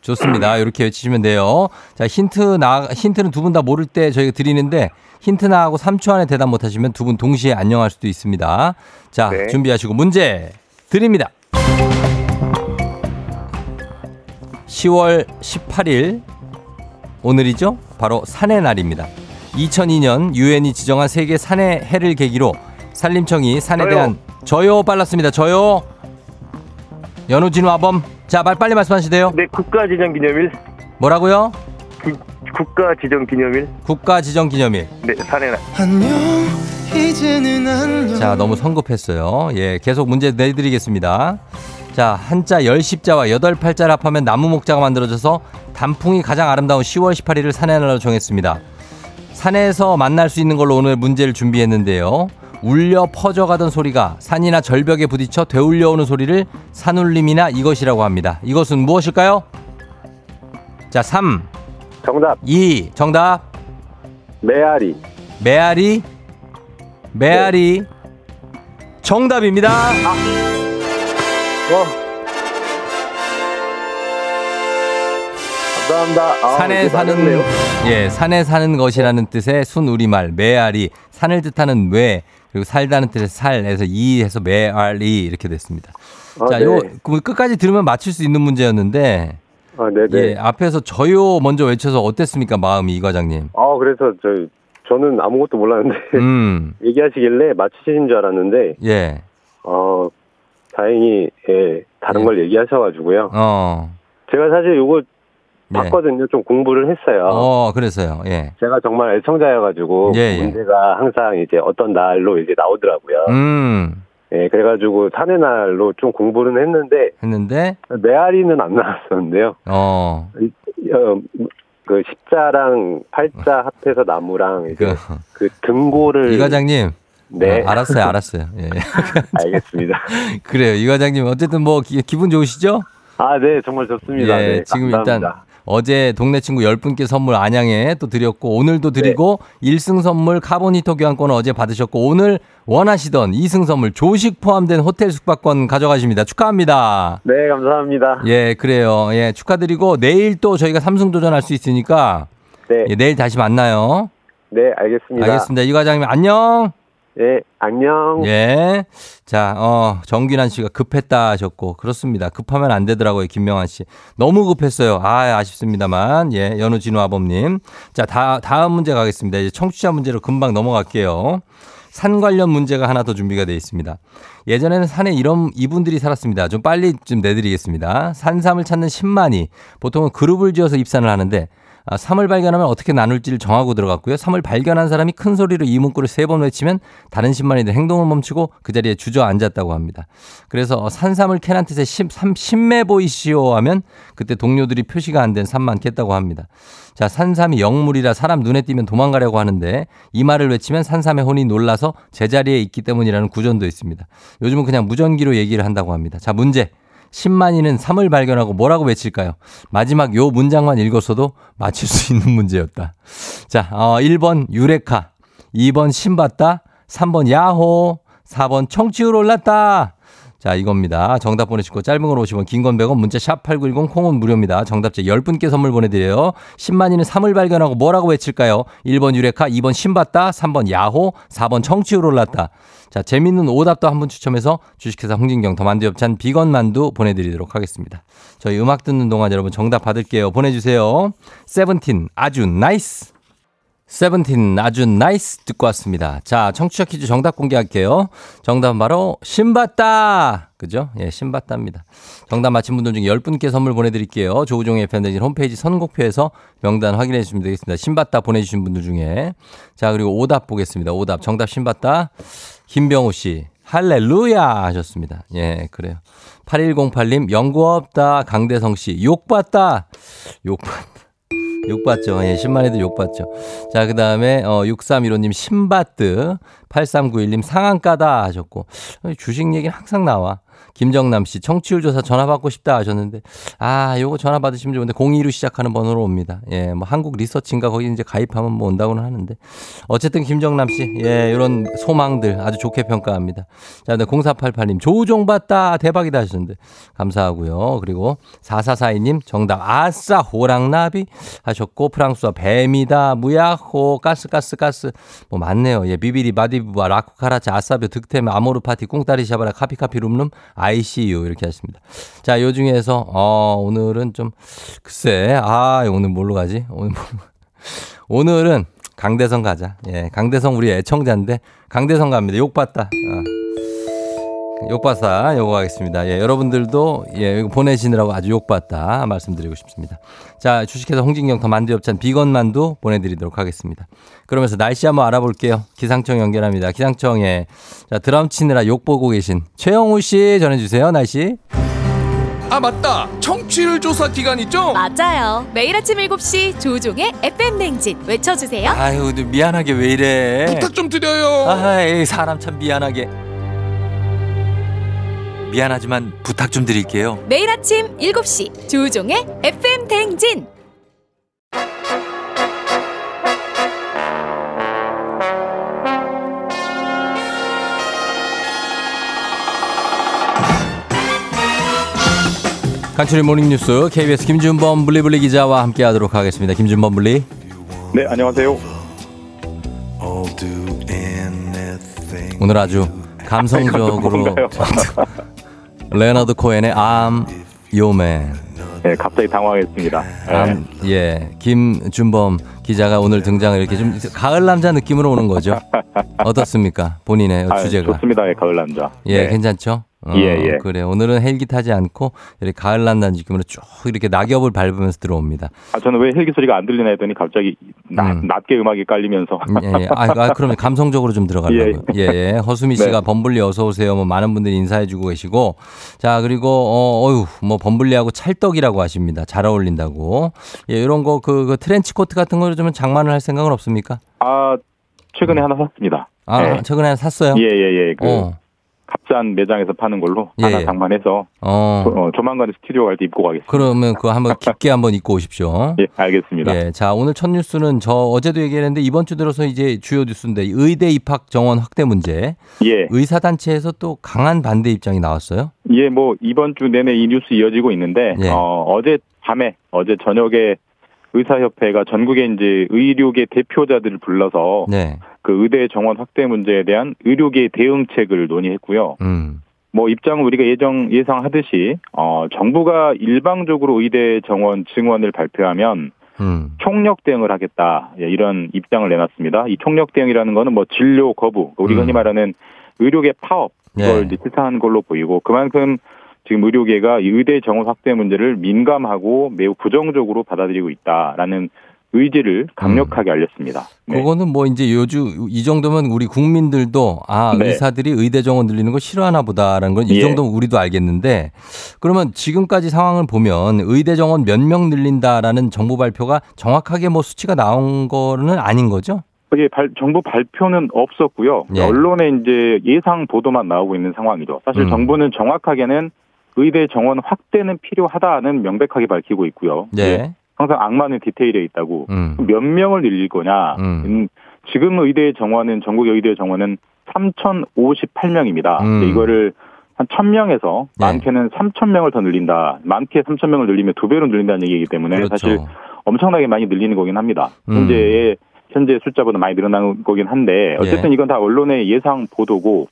좋습니다. 이렇게 외치시면 돼요. 자, 힌트 나 힌트는 두 분 다 모를 때 저희가 드리는데 힌트 나하고 3초 안에 대답 못 하시면 두 분 동시에 안녕할 수도 있습니다. 자, 네. 준비하시고 문제 드립니다. 10월 18일 오늘이죠? 바로 산의 날입니다. 2002년 유엔이 지정한 세계 산의 해를 계기로 산림청이 산에 저요. 대한 저요 빨랐습니다. 저요 연우진우 아범 자말 빨리 말씀하시대요. 네, 국가 지정 기념일. 뭐라고요? 국가 지정 기념일. 국가 지정 기념일. 네, 산의 날. 안녕 이제는 안녕 자, 너무 성급했어요. 예, 계속 문제 내드리겠습니다. 자, 한자 열십자와 여덟 팔자를 합하면 나무 목자가 만들어져서 단풍이 가장 아름다운 10월 18일을 산의 날로 정했습니다. 산에서 만날 수 있는 걸로 오늘 문제를 준비했는데요. 울려 퍼져가던 소리가 산이나 절벽에 부딪혀 되울려오는 소리를 산울림이나 이것이라고 합니다. 이것은 무엇일까요? 자, 3, 정답. 2, 정답. 메아리. 메아리 메아리 정답입니다. 어. 감사합니다. 아, 산에 사는 맞았네요. 예 산에 사는 것이라는 뜻의 순 우리말 메아리 산을 뜻하는 뇌 그리고 살다는 뜻의 살에서 이해서 메아리 이렇게 됐습니다. 아, 자, 네. 요그 끝까지 들으면 맞출 수 있는 문제였는데 아, 네네. 예 앞에서 저요 먼저 외쳐서 어땠습니까 마음이 이 과장님? 아, 그래서 저 저는 아무것도 몰랐는데 음 얘기하시길래 맞추시는 줄 알았는데 예. 어 다행히 예, 다른 걸 얘기하셔가지고요. 어. 제가 사실 요거 예. 봤거든요. 좀 공부를 했어요. 어, 그래서요. 예. 제가 정말 애청자여가지고 예, 예. 문제가 항상 이제 어떤 날로 이제 나오더라고요. 음. 예, 그래가지고 산의 날로 좀 공부는 했는데 했는데 메아리는 안 나왔었는데요. 어. 이- 어, 그 십자랑 팔자 합해서 나무랑 이제 그 등고를 이 과장님. 네. 어, 알았어요, 알았어요. 예. 알겠습니다. 그래요. 이 과장님 어쨌든 뭐 기, 분 좋으시죠? 아, 네, 정말 좋습니다. 예, 네, 지금 감사합니다. 일단 어제 동네 친구 10분께 선물 안양에 또 드렸고 오늘도 드리고 네. 1승 선물 카보니터 교환권 어제 받으셨고 오늘 원하시던 2승 선물 조식 포함된 호텔 숙박권 가져가십니다. 축하합니다. 네, 감사합니다. 예, 그래요. 예, 축하드리고 내일 또 저희가 삼승 도전할 수 있으니까 네. 예, 내일 다시 만나요. 네, 알겠습니다. 알겠습니다. 이 과장님 안녕. 네, 안녕. 예. 자, 어, 정균환 씨가 급했다 하셨고, 그렇습니다. 급하면 안 되더라고요, 김명환 씨. 너무 급했어요. 아, 아쉽습니다만. 예, 연우 진우 아범님. 자, 다, 다음 문제 가겠습니다. 이제 청취자 문제로 금방 넘어갈게요. 산 관련 문제가 하나 더 준비가 되어 있습니다. 예전에는 산에 이런 이분들이 살았습니다. 좀 빨리 좀 내드리겠습니다. 산삼을 찾는 10만이 보통은 그룹을 지어서 입산을 하는데 아, 3을 발견하면 어떻게 나눌지를 정하고 들어갔고요. 3을 발견한 사람이 큰 소리로 이 문구를 세 번 외치면 다른 10만이들 행동을 멈추고 그 자리에 주저앉았다고 합니다. 그래서 산삼을 캐난 뜻의 10, 3, 10매 보이시오 하면 그때 동료들이 표시가 안된 3만 깼다고 합니다. 자, 산삼이 영물이라 사람 눈에 띄면 도망가려고 하는데 이 말을 외치면 산삼의 혼이 놀라서 제자리에 있기 때문이라는 구전도 있습니다. 요즘은 그냥 무전기로 얘기를 한다고 합니다. 자, 문제. 10만이는 3을 발견하고 뭐라고 외칠까요? 마지막 요 문장만 읽었어도 맞출 수 있는 문제였다. 자, 어, 1번 유레카, 2번 신봤다, 3번 야호, 4번 청취율 올랐다. 자, 이겁니다. 정답 보내시고 짧은 걸 오시면 긴건 100원 문자 샵 8910 콩은 무료입니다. 정답자 10분께 선물 보내드려요. 10만이는 3을 발견하고 뭐라고 외칠까요? 1번 유레카, 2번 신봤다, 3번 야호, 4번 청취율 올랐다. 자, 재밌는 오답도 한 분 추첨해서 주식회사 홍진경 더 만두 협찬 비건 만두 보내드리도록 하겠습니다. 저희 음악 듣는 동안 여러분 정답 받을게요. 보내주세요. 세븐틴 아주 NICE. 세븐틴 아주 NICE 듣고 왔습니다. 자, 청취자 퀴즈 정답 공개할게요. 정답은 바로 심봤다. 그죠? 예, 심봤다입니다. 정답 맞힌 분들 중에 10분께 선물 보내드릴게요. 조우종의 팬데진 홈페이지 선곡표에서 명단 확인해 주시면 되겠습니다. 심봤다 보내주신 분들 중에. 자, 그리고 오답 보겠습니다. 오답. 정답 신봤다. 김병우 씨. 할렐루야 하셨습니다. 예, 그래요. 8108님, 연구 없다. 강대성 씨, 욕 봤다. 욕 봤다. 욕받죠. 예, 10만에도 욕받죠. 자, 그 다음에, 어, 6315님, 신바트. 8391님, 상한가다 하셨고. 어, 주식 얘기는 항상 나와. 김정남 씨, 청취율 조사 전화 받고 싶다 하셨는데, 아, 요거 전화 받으시면 좋은데, 02로 시작하는 번호로 옵니다. 예, 뭐, 한국 리서치인가 거기 이제 가입하면 뭐 온다고는 하는데. 어쨌든 김정남 씨, 예, 이런 소망들 아주 좋게 평가합니다. 자, 네, 0488님, 조우종 봤다. 대박이다 하셨는데, 감사하고요. 그리고 4442님, 정답, 아싸, 호랑나비 하셨고, 프랑스와 뱀이다, 무야호, 가스, 가스, 가스. 뭐, 많네요. 예, 비비리, 마디부와 라쿠 카라차, 아싸뷰, 득템, 아모르 파티, 꿍따리 샤바라, 카피카피 룸룸, ICU 이렇게 하십니다. 자, 요 중에서 어, 오늘은 좀 글쎄, 아, 오늘 뭘로 가지? 오늘 뭐, 오늘은 강대성 가자. 예, 강대성 우리 애청자인데 강대성 갑니다. 욕 봤다. 어. 욕봤다 요거 하겠습니다. 예, 여러분들도 예, 이거 보내시느라고 아주 욕봤다 말씀드리고 싶습니다. 자, 주식회사 홍진경 더 만두엽찬 비건 만두 보내드리도록 하겠습니다. 그러면서 날씨 한번 알아볼게요. 기상청 연결합니다. 기상청에 자 드럼 치느라 욕 보고 계신 최영우 씨 전해주세요. 날씨. 아 맞다 청취율 조사 기간 있죠? 맞아요. 매일 아침 7시 조종의 FM 냉진 외쳐주세요. 아유, 미안하게 왜 이래? 부탁 좀 드려요 아이, 사람 참 미안하게. 미안하지만 부탁 좀 드릴게요. 매일 아침 7시 조종의 FM 냉진. 간추린 모닝뉴스 KBS 김준범 범블리 기자와 함께하도록 하겠습니다. 김준범 블리. 네, 안녕하세요. 오늘 아주 감성적으로? 레너드 코엔의 Your Man. 네, 갑자기 당황했습니다. 네. 암, 예, 김준범 기자가 오늘 등장을 이렇게 좀 가을 남자 느낌으로 오는 거죠. 어떻습니까? 본인의 아, 주제가. 좋습니다. 예, 가을 남자. 예, 네. 괜찮죠? 어, 예, 예. 그래. 오늘은 헬기 타지 않고 이렇게 가을 남자 느낌으로 쭉 이렇게 낙엽을 밟으면서 들어옵니다. 아, 저는 왜 헬기 소리가 안 들리나 했더니 갑자기 낮, 낮게 음악이 깔리면서. 음, 예, 예. 아, 아, 그러면 감성적으로 좀 들어가려고요. 예, 예. 허수미 네. 씨가 범블리 어서 오세요. 뭐 많은 분들이 인사해 주고 계시고, 자 그리고 어, 어유, 뭐 범블리하고 찰떡이라고 하십니다. 잘 어울린다고. 예, 이런 거그 트렌치 코트 같은 거를 좀 장만을 할 생각은 없습니까? 아, 최근에 하나 샀습니다. 아, 네. 최근에 하나 샀어요. 예, 예, 예. 그 어. 갑산 매장에서 파는 걸로 예, 하나 예. 장만해서 어. 조, 어, 조만간에 스튜디오 갈 때 입고 가겠습니다. 그러면 그거 한번 깊게 한번 입고 오십시오. 예, 알겠습니다. 예, 자 오늘 첫 뉴스는 저 어제도 얘기했는데 이번 주 들어서 이제 주요 뉴스인데 의대 입학 정원 확대 문제. 예. 의사 단체에서 또 강한 반대 입장이 나왔어요. 예, 뭐 이번 주 내내 이 뉴스 이어지고 있는데 예. 어, 어제 밤에 어제 저녁에 의사협회가 전국의 이제 의료계 대표자들을 불러서 네. 그 의대 정원 확대 문제에 대한 의료계 대응책을 논의했고요. 음. 뭐 입장은 우리가 예정 예상하듯이 어 정부가 일방적으로 의대 정원 증원을 발표하면 음. 총력 대응을 하겠다 예, 이런 입장을 내놨습니다. 이 총력 대응이라는 거는 뭐 진료 거부 우리가 음. 흔히 말하는 의료계 파업 이걸 네. 이제 시사한 걸로 보이고 그만큼 지금 의료계가 이 의대 정원 확대 문제를 민감하고 매우 부정적으로 받아들이고 있다라는 의지를 강력하게 알렸습니다. 네. 그거는 뭐 이제 요즘 이 정도면 우리 국민들도 아 네. 의사들이 의대 정원 늘리는 거 싫어하나 보다라는 건이 예. 정도면 우리도 알겠는데 그러면 지금까지 상황을 보면 의대 정원 몇 명 늘린다라는 정부 발표가 정확하게 뭐 수치가 나온 거는 아닌 거죠? 이게 발- 정부 발표는 없었고요. 예. 언론에 이제 예상 보도만 나오고 있는 상황이죠. 사실 음. 정부는 정확하게는 의대 정원 확대는 필요하다는 명백하게 밝히고 있고요. 네. 항상 악마는 디테일에 있다고 음. 몇 명을 늘릴 거냐. 음. 음, 지금 의대 정원은 전국 의대 정원은 3,058명입니다. 음. 이거를 한 1,000명에서 네. 많게는 3,000명을 더 늘린다. 많게 3,000명을 늘리면 두 배로 늘린다는 얘기이기 때문에 그렇죠. 사실 엄청나게 많이 늘리는 거긴 합니다. 음. 현재의 현재 숫자보다 많이 늘어난 거긴 한데 어쨌든 예. 이건 다 언론의 예상 보도고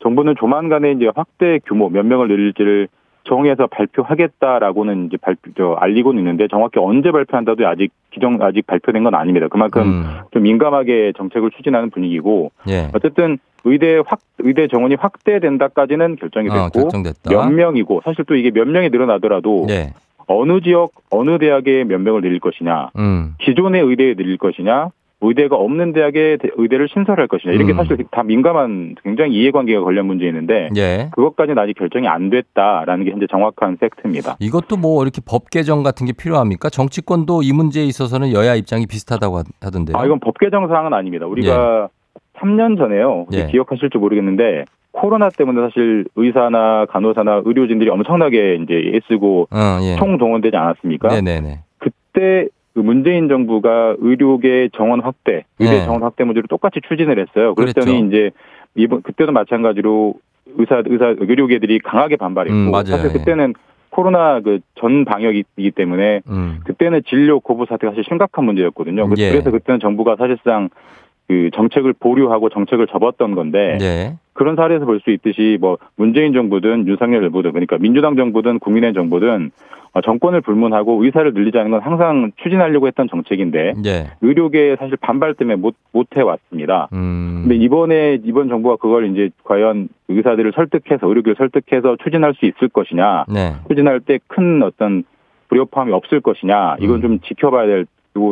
정부는 조만간에 이제 확대 규모 몇 명을 늘릴지를 정해서 발표하겠다라고는 이제 발표 저 알리고는 있는데 정확히 언제 발표한다도 아직 기정 아직 발표된 건 아닙니다. 그만큼 음. 좀 민감하게 정책을 추진하는 분위기고 예. 어쨌든 의대 확 의대 정원이 확대된다까지는 결정이 어, 됐고 결정됐다. 몇 명이고 사실 또 이게 몇 명이 늘어나더라도 네. 어느 지역 어느 대학에 몇 명을 늘릴 것이냐 음. 기존의 의대에 늘릴 것이냐 의대가 없는 대학에 대- 의대를 신설할 것이냐 이런 게 음. 사실 다 민감한 굉장히 이해관계가 관련 문제있는데 예. 그것까지는 아직 결정이 안 됐다라는 게 현재 정확한 팩트입니다. 이것도 뭐 이렇게 법 개정 같은 게 필요합니까? 정치권도 이 문제에 있어서는 여야 입장이 비슷하다고 하- 하던데요. 아 이건 법 개정 사항은 아닙니다. 우리가 3년 전에요. 예. 기억하실지 모르겠는데 코로나 때문에 사실 의사나 간호사나 의료진들이 엄청나게 이제 애쓰고 어, 예. 총동원되지 않았습니까? 네네네. 그때 그 문재인 정부가 의료계 정원 확대, 의대 네. 정원 확대 문제를 똑같이 추진을 했어요. 그랬더니 그랬죠. 이제 이번 그때도 마찬가지로 의사 의사 의료계들이 강하게 반발했고 음, 맞아요. 사실 예. 그때는 코로나 그 전 방역이기 때문에 음. 그때는 진료 거부 사태가 사실 심각한 문제였거든요. 그- 예. 그래서 그때는 정부가 사실상 그 정책을 보류하고 정책을 접었던 건데 네. 그런 사례에서 볼 수 있듯이 뭐 문재인 정부든 윤석열 정부든 그러니까 민주당 정부든 국민의 정부든 어, 정권을 불문하고 의사를 늘리자는 건 항상 추진하려고 했던 정책인데 예. 의료계의 사실 반발 때문에 못 못 해왔습니다. 음. 근데 이번에 이번 정부가 그걸 이제 과연 의사들을 설득해서 의료계를 설득해서 추진할 수 있을 것이냐, 네. 추진할 때 큰 어떤 불협화음이 없을 것이냐, 이건 좀 지켜봐야 될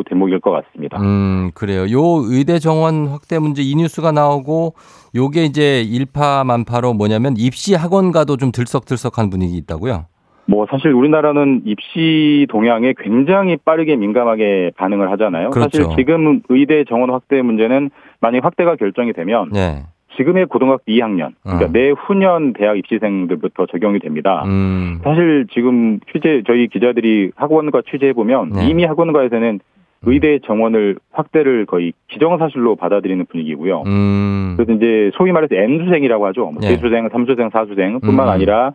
대목일 것 같습니다. 음, 그래요. 요 의대 정원 확대 문제 이 뉴스가 나오고 요게 이제 일파만파로 뭐냐면 입시 학원가도 좀 들썩들썩한 분위기 있다고요. 뭐 사실 우리나라는 입시 동향에 굉장히 빠르게 민감하게 반응을 하잖아요. 그렇죠. 사실 지금 의대 정원 확대 문제는 만약 확대가 결정이 되면 네. 지금의 고등학교 2학년, 그러니까 어. 내후년 대학 입시생들부터 적용이 됩니다. 음. 사실 지금 취재 저희 기자들이 학원과 취재해 보면 네. 이미 학원가에서는 의대 정원을 확대를 거의 기정사실로 받아들이는 분위기고요. 음. 그래서 이제 소위 말해서 N수생이라고 하죠. 뭐 네. 재수생, 삼수생, 사수생뿐만 음. 아니라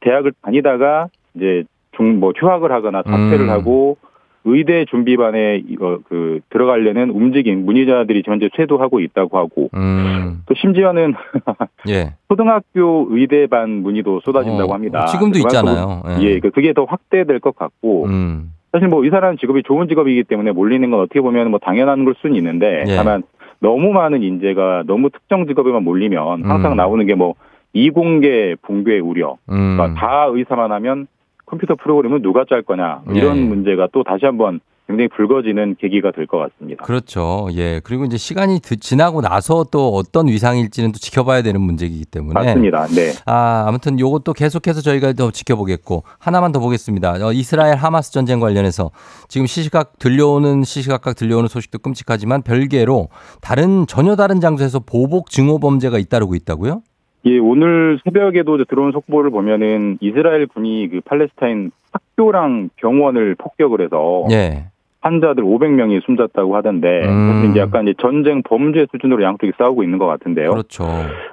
대학을 다니다가 이제 중 뭐 휴학을 하거나 자퇴를 음. 하고 의대 준비반에 이거 그 들어가려는 움직임 문의자들이 현재 쇄도하고 있다고 하고 음. 또 심지어는 예. 초등학교 의대반 문의도 쏟아진다고 어, 합니다. 지금도 있잖아요. 예. 예, 그- 그게 더 확대될 것 같고 음. 사실 뭐 의사라는 직업이 좋은 직업이기 때문에 몰리는 건 어떻게 보면 뭐 당연한 걸 수는 있는데 예. 다만 너무 많은 인재가 너무 특정 직업에만 몰리면 항상 음. 나오는 게 뭐 이공계 붕괴 우려 음. 그러니까 다 의사만 하면 컴퓨터 프로그램은 누가 짤 거냐 이런 예. 문제가 또 다시 한번 굉장히 불거지는 계기가 될 것 같습니다. 그렇죠. 예. 그리고 이제 시간이 드- 지나고 나서 또 어떤 위상일지는 또 지켜봐야 되는 문제이기 때문에. 맞습니다. 네. 아, 아무튼 요것도 계속해서 저희가 더 지켜보겠고 하나만 더 보겠습니다. 어, 이스라엘 하마스 전쟁 관련해서 지금 시시각 들려오는 시시각각 들려오는 소식도 끔찍하지만 별개로 다른 전혀 다른 장소에서 보복 증오 범죄가 잇따르고 있다고요? 예, 오늘 새벽에도 들어온 속보를 보면은 이스라엘 군이 그 팔레스타인 학교랑 병원을 폭격을 해서 예. 환자들 500명이 숨졌다고 하던데 음. 이제 약간 이제 전쟁 범죄 수준으로 양쪽이 싸우고 있는 것 같은데요. 그렇죠.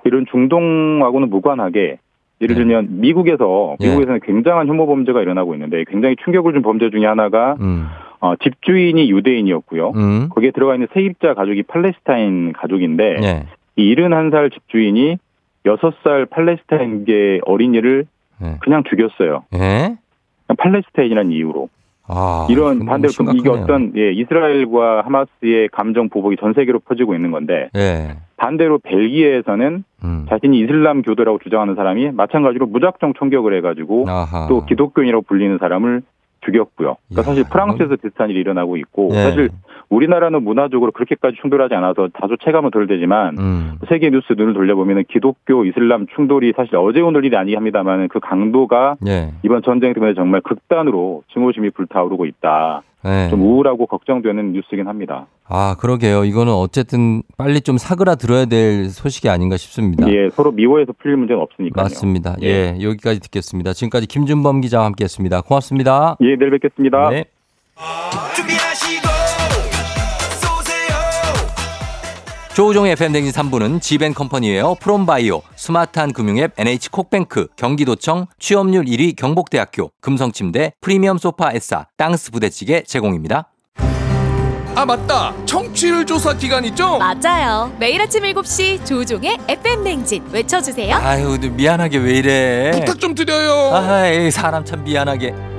이런 중동하고는 무관하게 예를 네. 들면 미국에서 예. 미국에서는 굉장한 혐오 범죄가 일어나고 있는데 굉장히 충격을 준 범죄 중에 하나가 음. 어, 집주인이 유대인이었고요. 음. 거기에 들어가 있는 세입자 가족이 팔레스타인 가족인데 예. 이 71살 집주인이 6살 팔레스타인계 어린이를 예. 그냥 죽였어요. 예? 그냥 팔레스타인이라는 이유로. 아, 이런 반대로 이게 심각하네요. 어떤 예, 이스라엘과 하마스의 감정 보복이 전 세계로 퍼지고 있는 건데 예. 반대로 벨기에에서는 음. 자신이 이슬람 교도라고 주장하는 사람이 마찬가지로 무작정 총격을 해가지고 아하. 또 기독교인이라고 불리는 사람을 죽였고요. 그러니까 사실 프랑스에서 비슷한 일이 일어나고 있고 네. 사실 우리나라는 문화적으로 그렇게까지 충돌하지 않아서 다소 체감은 덜 되지만 음. 세계 뉴스 눈을 돌려보면 기독교 이슬람 충돌이 사실 어제 오늘 일이 아니긴 합니다만 그 강도가 예. 이번 전쟁 때문에 정말 극단으로 증오심이 불타오르고 있다. 네. 좀 우울하고 걱정되는 뉴스긴 합니다. 아, 그러게요. 이거는 어쨌든 빨리 좀 사그라 들어야 될 소식이 아닌가 싶습니다. 예, 서로 미워해서 풀릴 문제는 없으니까요. 맞습니다. 예. 여기까지 듣겠습니다. 지금까지 김준범 기자와 함께 했습니다. 고맙습니다. 예, 내일 뵙겠습니다. 네. 조우종의 FM댕진 3부는 지벤컴퍼니웨어 프롬바이오, 스마트한 금융앱 NH콕뱅크, 경기도청, 취업률 1위 경복대학교, 금성침대, 프리미엄 소파 에싸, 땅스 부대찌개 제공입니다. 아 맞다 청취율 조사 기간 있죠? 맞아요. 매일 아침 7시 조우종의 FM 냉진 외쳐주세요. 아유, 미안하게 왜 이래. 부탁 좀 드려요 아이, 사람 참 미안하게.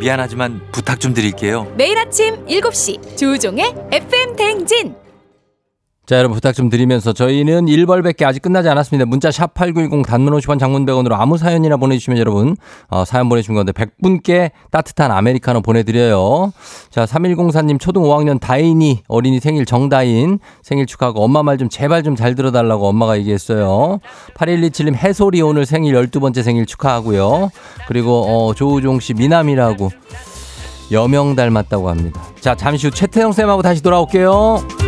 미안하지만 부탁 좀 드릴게요. 매일 아침 7시 조우종의 FM 냉진. 자, 여러분 부탁 좀 드리면서 저희는 1벌밖에 아직 끝나지 않았습니다. 문자 샵 8910 단문 50원 장문 100원으로 아무 사연이나 보내주시면 여러분 어, 사연 보내주신 건데 100분께 따뜻한 아메리카노 보내드려요. 자, 3104님 초등 5학년 다인이 어린이 생일 정다인 생일 축하하고 엄마 말 좀 제발 좀 잘 들어달라고 엄마가 얘기했어요. 8127님 해솔이 오늘 생일 12번째 생일 축하하고요. 그리고 어, 조우종 씨 미남이라고 여명 닮았다고 합니다. 자, 잠시 후 최태영 쌤하고 다시 돌아올게요.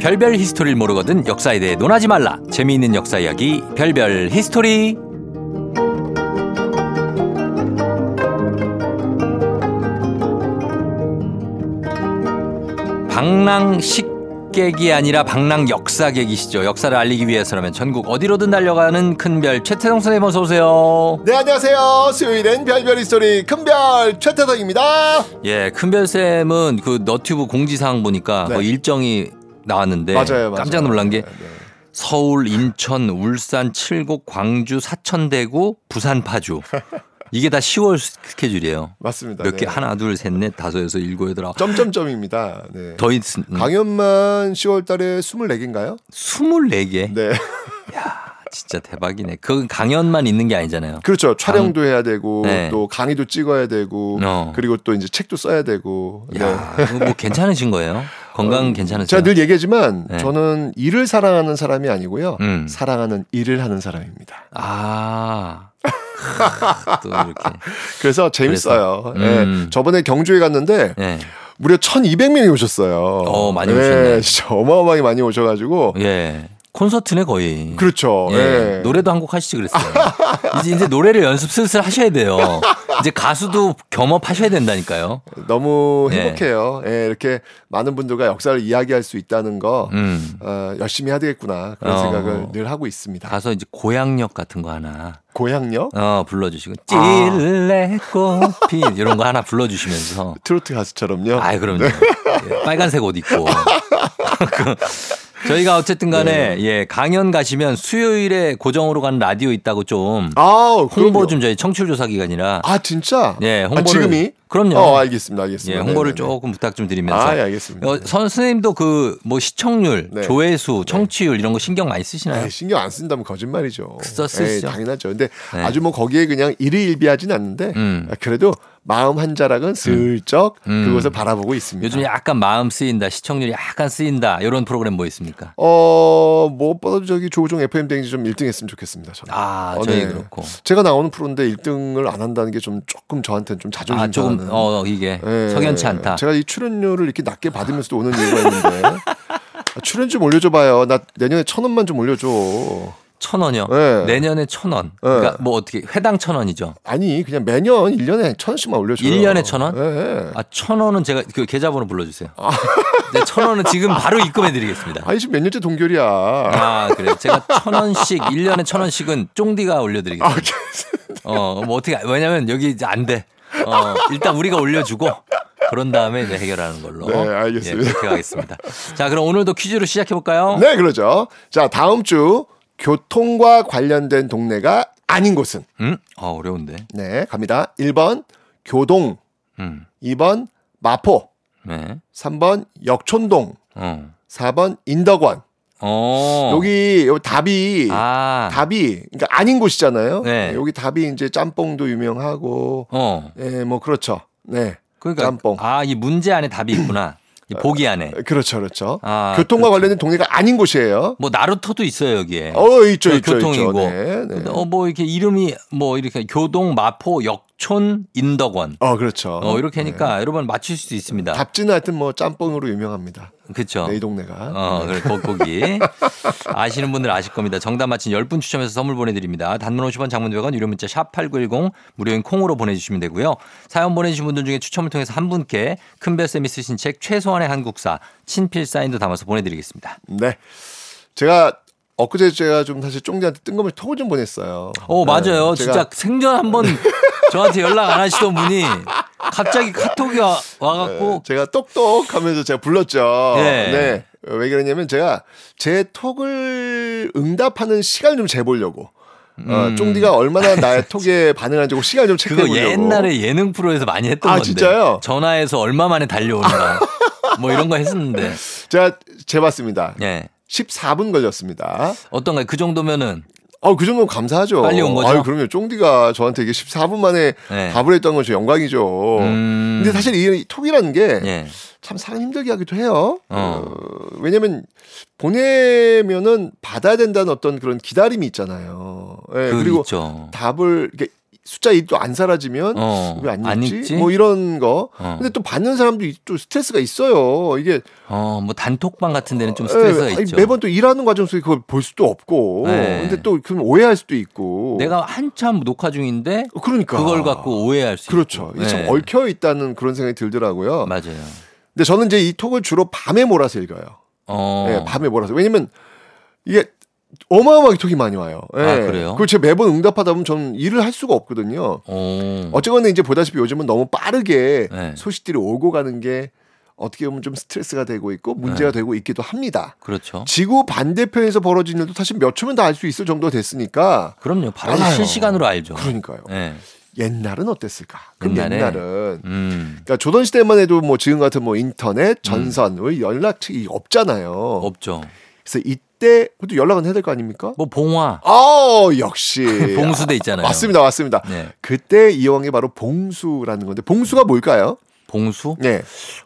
별별 히스토리를 모르거든 역사에 대해 논하지 말라. 재미있는 역사 이야기 별별 히스토리. 방랑 식객이 아니라 방랑 역사객이시죠. 역사를 알리기 위해서라면 전국 어디로든 달려가는 큰별 최태성 선생님 어서 오세요. 네 안녕하세요. 수요일엔 별별 히스토리 큰별 최태성입니다. 예, 큰별 쌤은 그 너튜브 공지사항 보니까 네. 그 일정이 나왔는데 맞아요, 맞아요. 깜짝 놀란 게 서울, 인천, 울산, 칠곡, 광주, 사천 대구, 부산, 파주. 이게 다 10월 스케줄이에요. 맞습니다. 몇 개 네. 하나, 둘, 셋, 넷, 다섯, 여섯, 일곱, 여덟, 아홉. 점점점입니다. 네. 더 있, 음, 강연만 10월 달에 24개인가요? 24개. 네. 진짜 대박이네. 그 강연만 있는 게 아니잖아요. 그렇죠. 촬영도 해야 되고 네. 또 강의도 찍어야 되고 어. 그리고 또 이제 책도 써야 되고. 네. 야, 그거 뭐 괜찮으신 거예요? 건강 괜찮으세요? 제가 늘 얘기하지만 네. 저는 일을 사랑하는 사람이 아니고요. 음. 사랑하는 일을 하는 사람입니다. 아. 또 이렇게. 그래서 재밌어요. 그래서, 음. 예. 저번에 경주에 갔는데 네. 무려 1,200명이 오셨어요. 어, 많이 예, 오셨네. 진짜 어마어마하게 많이 오셔가지고. 예. 콘서트네 거의. 그렇죠. 예. 예. 노래도 한 곡 하시지 그랬어요. 이제 이제 노래를 연습 슬슬 하셔야 돼요. 이제 가수도 겸업하셔야 된다니까요. 너무 예. 행복해요. 예, 이렇게 많은 분들과 역사를 이야기할 수 있다는 거 음. 어, 열심히 해야 되겠구나 그런 어. 생각을 늘 하고 있습니다. 가서 이제 고향역 같은 거 하나. 고향역? 어 불러주시고 아. 찔레꽃피 이런 거 하나 불러주시면서. 트로트 가수처럼요. 아 그럼요. 예, 빨간색 옷 입고. 그, 저희가 어쨌든 간에 네. 예 강연 가시면 수요일에 고정으로 가는 라디오 있다고 좀 아, 홍보. 좀 저희 청취율 조사 기간이라 아 진짜? 예 홍보를 아, 지금이? 그럼요. 어, 알겠습니다, 알겠습니다. 예, 홍보를 네네네. 조금 부탁 좀 드리면서. 아, 예, 알겠습니다. 어, 선, 선생님도 그 뭐 시청률, 네. 조회수, 청취율 이런 거 신경 많이 쓰시나요? 에이, 신경 안 쓴다면 거짓말이죠. 써- 쓰시죠. 에이, 당연하죠. 근데 네. 아주 뭐 거기에 그냥 일희일비하진 않는데 음. 아, 그래도 마음 한 자락은 슬쩍 음. 그것을 바라보고 있습니다. 요즘 약간 마음 쓰인다, 시청률이 약간 쓰인다 이런 프로그램 뭐 있습니까? 어, 무엇보다 저기 조종 FM 댕지 좀 1등 했으면 좋겠습니다. 저는. 아, 어, 저희 네. 그렇고. 제가 나오는 프로인데 1등을 안 한다는 게 좀 조금 저한테는 좀 자존심 아, 조금 상하는. 어 이게 예. 석연치 않다. 제가 이 출연료를 이렇게 낮게 받으면서도 오는 이유가 있는데 아, 출연 좀 올려줘 봐요. 나 내년에 천 원만 좀 올려줘. 천 원이요. 네. 내년에 천 원. 그러니까 뭐 어떻게 회당 천 원이죠. 아니 그냥 매년 1년에 천 원씩만 올려줘요. 1년에 천 원? 예. 아, 천 원은 제가 그 계좌번호 불러주세요. 네, 천 원은 지금 바로 입금해드리겠습니다. 아니 지금 몇 년째 동결이야. 아, 그래요. 제가 천 원씩, 1년에 천 원씩은 쫑디가 올려드리겠습니다. 어, 뭐 어떻게, 왜냐면 여기 이제 안 돼. 어, 일단 우리가 올려주고 그런 다음에 이제 해결하는 걸로. 네, 알겠습니다. 예, 그렇게 가겠습니다. 자, 그럼 오늘도 퀴즈로 시작해 볼까요? 네, 그러죠. 자, 다음 주 교통과 관련된 동네가 아닌 곳은? 음? 아, 어려운데. 네, 갑니다. 1번 교동, 음. 2번 마포, 네. 3번 역촌동, 어. 4번 인덕원. 어. 여기 여기 답이 아. 답이 그러니까 아닌 곳이잖아요. 네. 여기 답이 이제 짬뽕도 유명하고 어. 예, 뭐 그렇죠. 네. 그러니까 짬뽕. 아, 이 문제 안에 답이 있구나. 이 보기 안에. 그렇죠, 그렇죠. 아, 교통과 관련된 동네가 아닌 곳이에요. 뭐 나루토도 있어요 여기에. 어, 있죠, 그 있죠, 교통이고. 있죠. 네, 네. 어, 뭐 이렇게 이름이 뭐 이렇게 교동, 마포, 역촌, 인덕원. 어, 그렇죠. 어, 이렇게 하니까 여러분 맞출 수도 있습니다. 답지는 하여튼 뭐 짬뽕으로 유명합니다. 그렇죠. 네, 이 동네가. 어, 그래, 거, 거기. 아시는 분들 아실 겁니다. 정답 맞힌 10분 추첨해서 선물 보내드립니다. 단문 50원 장문 100원 유료 문자 샵 8910 무료인 콩으로 보내주시면 되고요. 사연 보내주신 분들 중에 추첨을 통해서 한 분께 큰별쌤이 쓰신 책 최소한의 한국사 친필 사인도 담아서 보내드리겠습니다. 네. 제가 엊그제 제가 좀 사실 쫑디한테 뜬금없이 톡을 좀 보냈어요. 어, 맞아요. 네, 진짜 생전 한번 저한테 연락 안 하시던 분이 갑자기 카톡이 와, 와갖고 제가 똑똑하면서 제가 불렀죠. 네. 네. 왜 그러냐면 제가 제 톡을 응답하는 시간을 좀 재보려고. 어, 음. 쫑디가 얼마나 나의 톡에 반응하는지 시간을 좀 그거 체크해보려고. 옛날에 예능 프로에서 많이 했던 아, 건데. 진짜요? 전화해서 얼마 만에 달려오는가. 뭐 이런 거 했었는데. 제가 재봤습니다. 예. 14분 걸렸습니다. 어떤가요? 그 정도면은 어, 그 정도면 감사하죠. 빨리 온 거죠? 아유, 그럼요. 쫑디가 저한테 이게 14분 만에 네. 답을 했던 건저 영광이죠. 음. 근데 사실 이 톡이라는 게 예. 참 사람 힘들게 하기도 해요. 어. 어, 왜냐면 보내면은 받아야 된다는 어떤 그런 기다림이 있잖아요. 예, 그 그리고 있죠. 답을 이렇게 숫자 1도 안 사라지면 어. 왜안안 읽지? 읽지? 뭐 이런 거. 어. 근데 또 받는 사람도 이- 또 스트레스가 있어요. 이게 어, 뭐 단톡방 같은 데는 좀 스트레스가 예, 아니, 있죠. 매번 또 일하는 과정 속에 그걸 볼 수도 없고. 네. 근데 또 그럼 오해할 수도 있고. 내가 한참 녹화 중인데 그러니까 그걸 갖고 오해할 수 그렇죠. 있고. 참 네. 얽혀 있다는 그런 생각이 들더라고요. 맞아요. 근데 저는 이제 이 톡을 주로 밤에 몰아서 읽어요. 어. 예, 밤에 몰아서. 왜냐면 이게 어마어마하게 톡이 많이 와요. 예. 아, 그래요? 그걸 제가 매번 응답하다 보면 저는 일을 할 수가 없거든요. 어. 어쨌거나 이제 보다시피 요즘은 너무 빠르게 네. 소식들이 오고 가는 게 어떻게 보면 좀 스트레스가 되고 있고 문제가 네. 되고 있기도 합니다. 그렇죠. 지구 반대편에서 벌어진 일도 사실 몇 초면 다 알 수 있을 정도가 됐으니까. 그럼요. 바로 알아요. 실시간으로 알죠. 그러니까요. 예. 옛날은 어땠을까? 그럼 옛날에? 옛날은 음. 그러니까 조선 시대만 해도 뭐 지금 같은 뭐 인터넷, 전선, 왜 연락책이 없잖아요. 없죠. 그래서 이때 그것도 연락은 해야 될 거 아닙니까? 뭐 봉화, 아 역시 봉수대 있잖아요. 맞습니다, 맞습니다. 네. 그때 이용한 게 바로 봉수라는 건데 봉수가 뭘까요? 봉수? 네,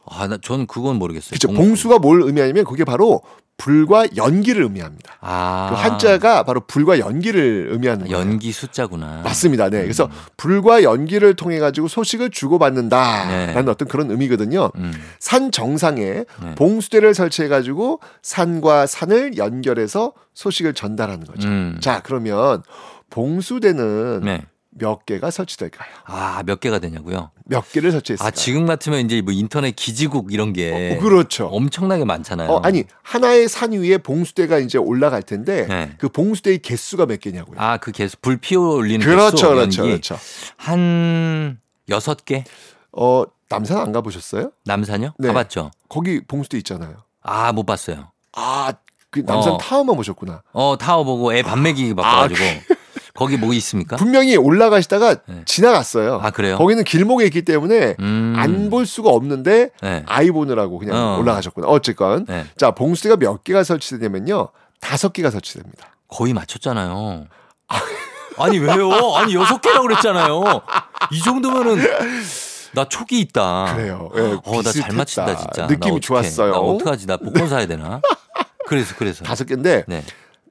아, 나 저는 그건 모르겠어요. 그렇죠. 봉- 봉수가 뭘 의미하냐면 그게 바로 불과 연기를 의미합니다. 아. 그 한자가 바로 불과 연기를 의미하는 거예요. 연기 숫자구나. 맞습니다. 네. 그래서 불과 연기를 통해 가지고 소식을 주고받는다라는 네. 어떤 그런 의미거든요. 음. 산 정상에 네. 봉수대를 설치해 가지고 산과 산을 연결해서 소식을 전달하는 거죠. 음. 자, 그러면 봉수대는 네. 몇 개가 설치될까요? 아, 몇 개가 되냐고요? 몇 개를 설치했을까요? 아, 지금 같으면 이제 뭐 인터넷 기지국 이런 게 어, 그렇죠. 엄청나게 많잖아요. 어, 아니 하나의 산 위에 봉수대가 이제 올라갈 텐데 네. 그 봉수대의 개수가 몇 개냐고요? 아, 그 개수 불 피워 올리는 그렇죠, 개수 그렇죠. 그렇죠. 한 여섯 개? 어 남산 안 가보셨어요? 남산요? 네. 가봤죠. 거기 봉수대 있잖아요. 아, 못 봤어요. 아, 그 남산 어. 타워만 보셨구나. 어, 타워 보고 애 밥 먹이기 바빠가지고. 거기 뭐 있습니까? 아, 분명히 올라가시다가 네. 지나갔어요. 아, 그래요? 거기는 길목에 있기 때문에 음. 안볼 수가 없는데 네. 아이 보느라고 그냥 어. 올라가셨구나. 어쨌건 네. 자 봉수대가 몇 개가 설치되냐면요 다섯 개가 설치됩니다. 거의 맞췄잖아요. 아니, 왜요? 아니, 여섯 개라고 그랬잖아요. 이 정도면은 나 촉이 있다. 그래요. 예, 어, 나 잘. 맞춘다, 진짜. 느낌이. 좋았어요. 나 어떡하지? 나 복권 사야 되나? 그래서, 그래서. 다섯 개인데 네.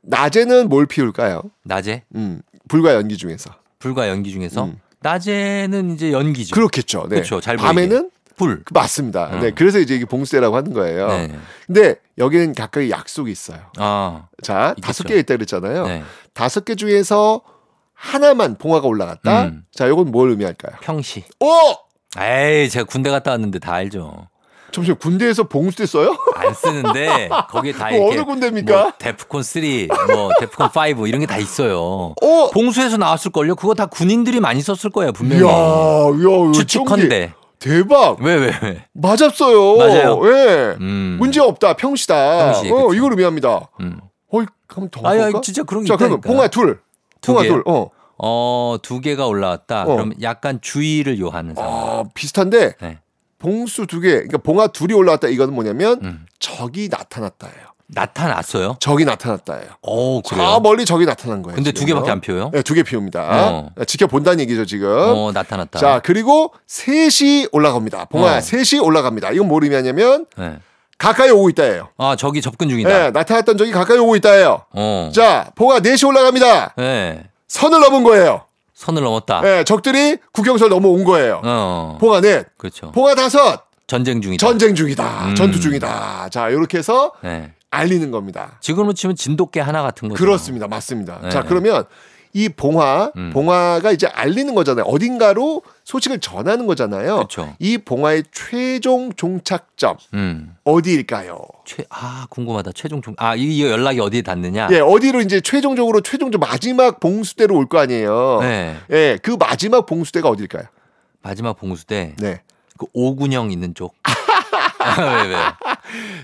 낮에는 뭘 피울까요? 낮에? 음, 불과 연기 중에서. 불과 연기 중에서? 음. 낮에는 이제 연기죠. 그렇겠죠. 네. 그렇죠. 잘. 밤에는 불. 그 맞습니다. 어. 네, 그래서 이제 이게 봉수대라고 하는 거예요. 네. 근데 여기는 각각의 약속이 있어요. 아. 자. 다섯 개 있다 그랬잖아요. 네. 다섯 개 중에서 하나만 봉화가 올라갔다. 음. 자, 이건 뭘 의미할까요? 평시. 오! 에이, 제가 군대 갔다 왔는데 다 알죠. 잠시만 군대에서 봉수대 써요? 안 쓰는데 거기에 다 이렇게 어느 군대입니까? 뭐 데프콘 3, 뭐 데프콘 5 이런 게 다 있어요. 어? 봉수에서 나왔을 걸요. 그거 다 군인들이 많이 썼을 거예요, 분명히. 이야, 추측컨대. 대박. 왜 왜 왜? 맞았어요. 맞아요? 예. 음. 문제 없다. 평시다. 평시, 어, 그쵸. 이걸 의미합니다. 음. 어이, 그럼 더 아야, 볼까? 진짜 그런 게 자, 그러면. 봉화 둘. 두 봉화? 둘. 어. 어, 두 개가 올라왔다. 어. 그럼 약간 주의를 요하는 상황. 아, 비슷한데 네. 봉수 두 개. 그러니까 봉화 둘이 올라왔다. 이거는 뭐냐면 음. 적이 나타났다예요. 나타났어요? 적이 나타났다예요. 오, 저 그래요? 멀리 적이 나타난 거예요. 근데 두 지금요. 개밖에 안 피워요? 네, 두 개 피웁니다. 어. 지켜본다는 얘기죠, 지금. 어, 나타났다. 자, 그리고 셋이 올라갑니다. 봉화 어. 셋이 올라갑니다. 이건 뭘 의미하냐면 네. 가까이 오고 있다예요. 아, 저기 접근 중이다. 네, 나타났던 적이 가까이 오고 있다예요. 어. 자, 봉화 넷이 올라갑니다. 네. 선을 넘은 거예요. 선을 넘었다. 네, 적들이 국경선을 넘어온 거예요. 어. 봉화 넷, 그렇죠. 봉화 다섯, 전쟁 중이다. 전쟁 중이다. 음. 전투 중이다. 자, 이렇게 해서 네. 알리는 겁니다. 지금으로 치면 진돗개 하나 같은 거죠. 그렇습니다. 맞습니다. 네. 자, 그러면 이 봉화, 음. 봉화가 이제 알리는 거잖아요. 어딘가로 소식을 전하는 거잖아요. 그렇죠. 이 봉화의 최종 종착점 음. 어디일까요? 최, 아, 궁금하다. 최종 종, 아, 이, 이 연락이 어디에 닿느냐? 예, 어디로 이제 최종적으로 최종적 마지막 봉수대로 올 거 아니에요. 네. 예, 그 마지막 봉수대가 어딜까요? 마지막 봉수대. 네. 그 오군형 있는 쪽. 왜, 왜?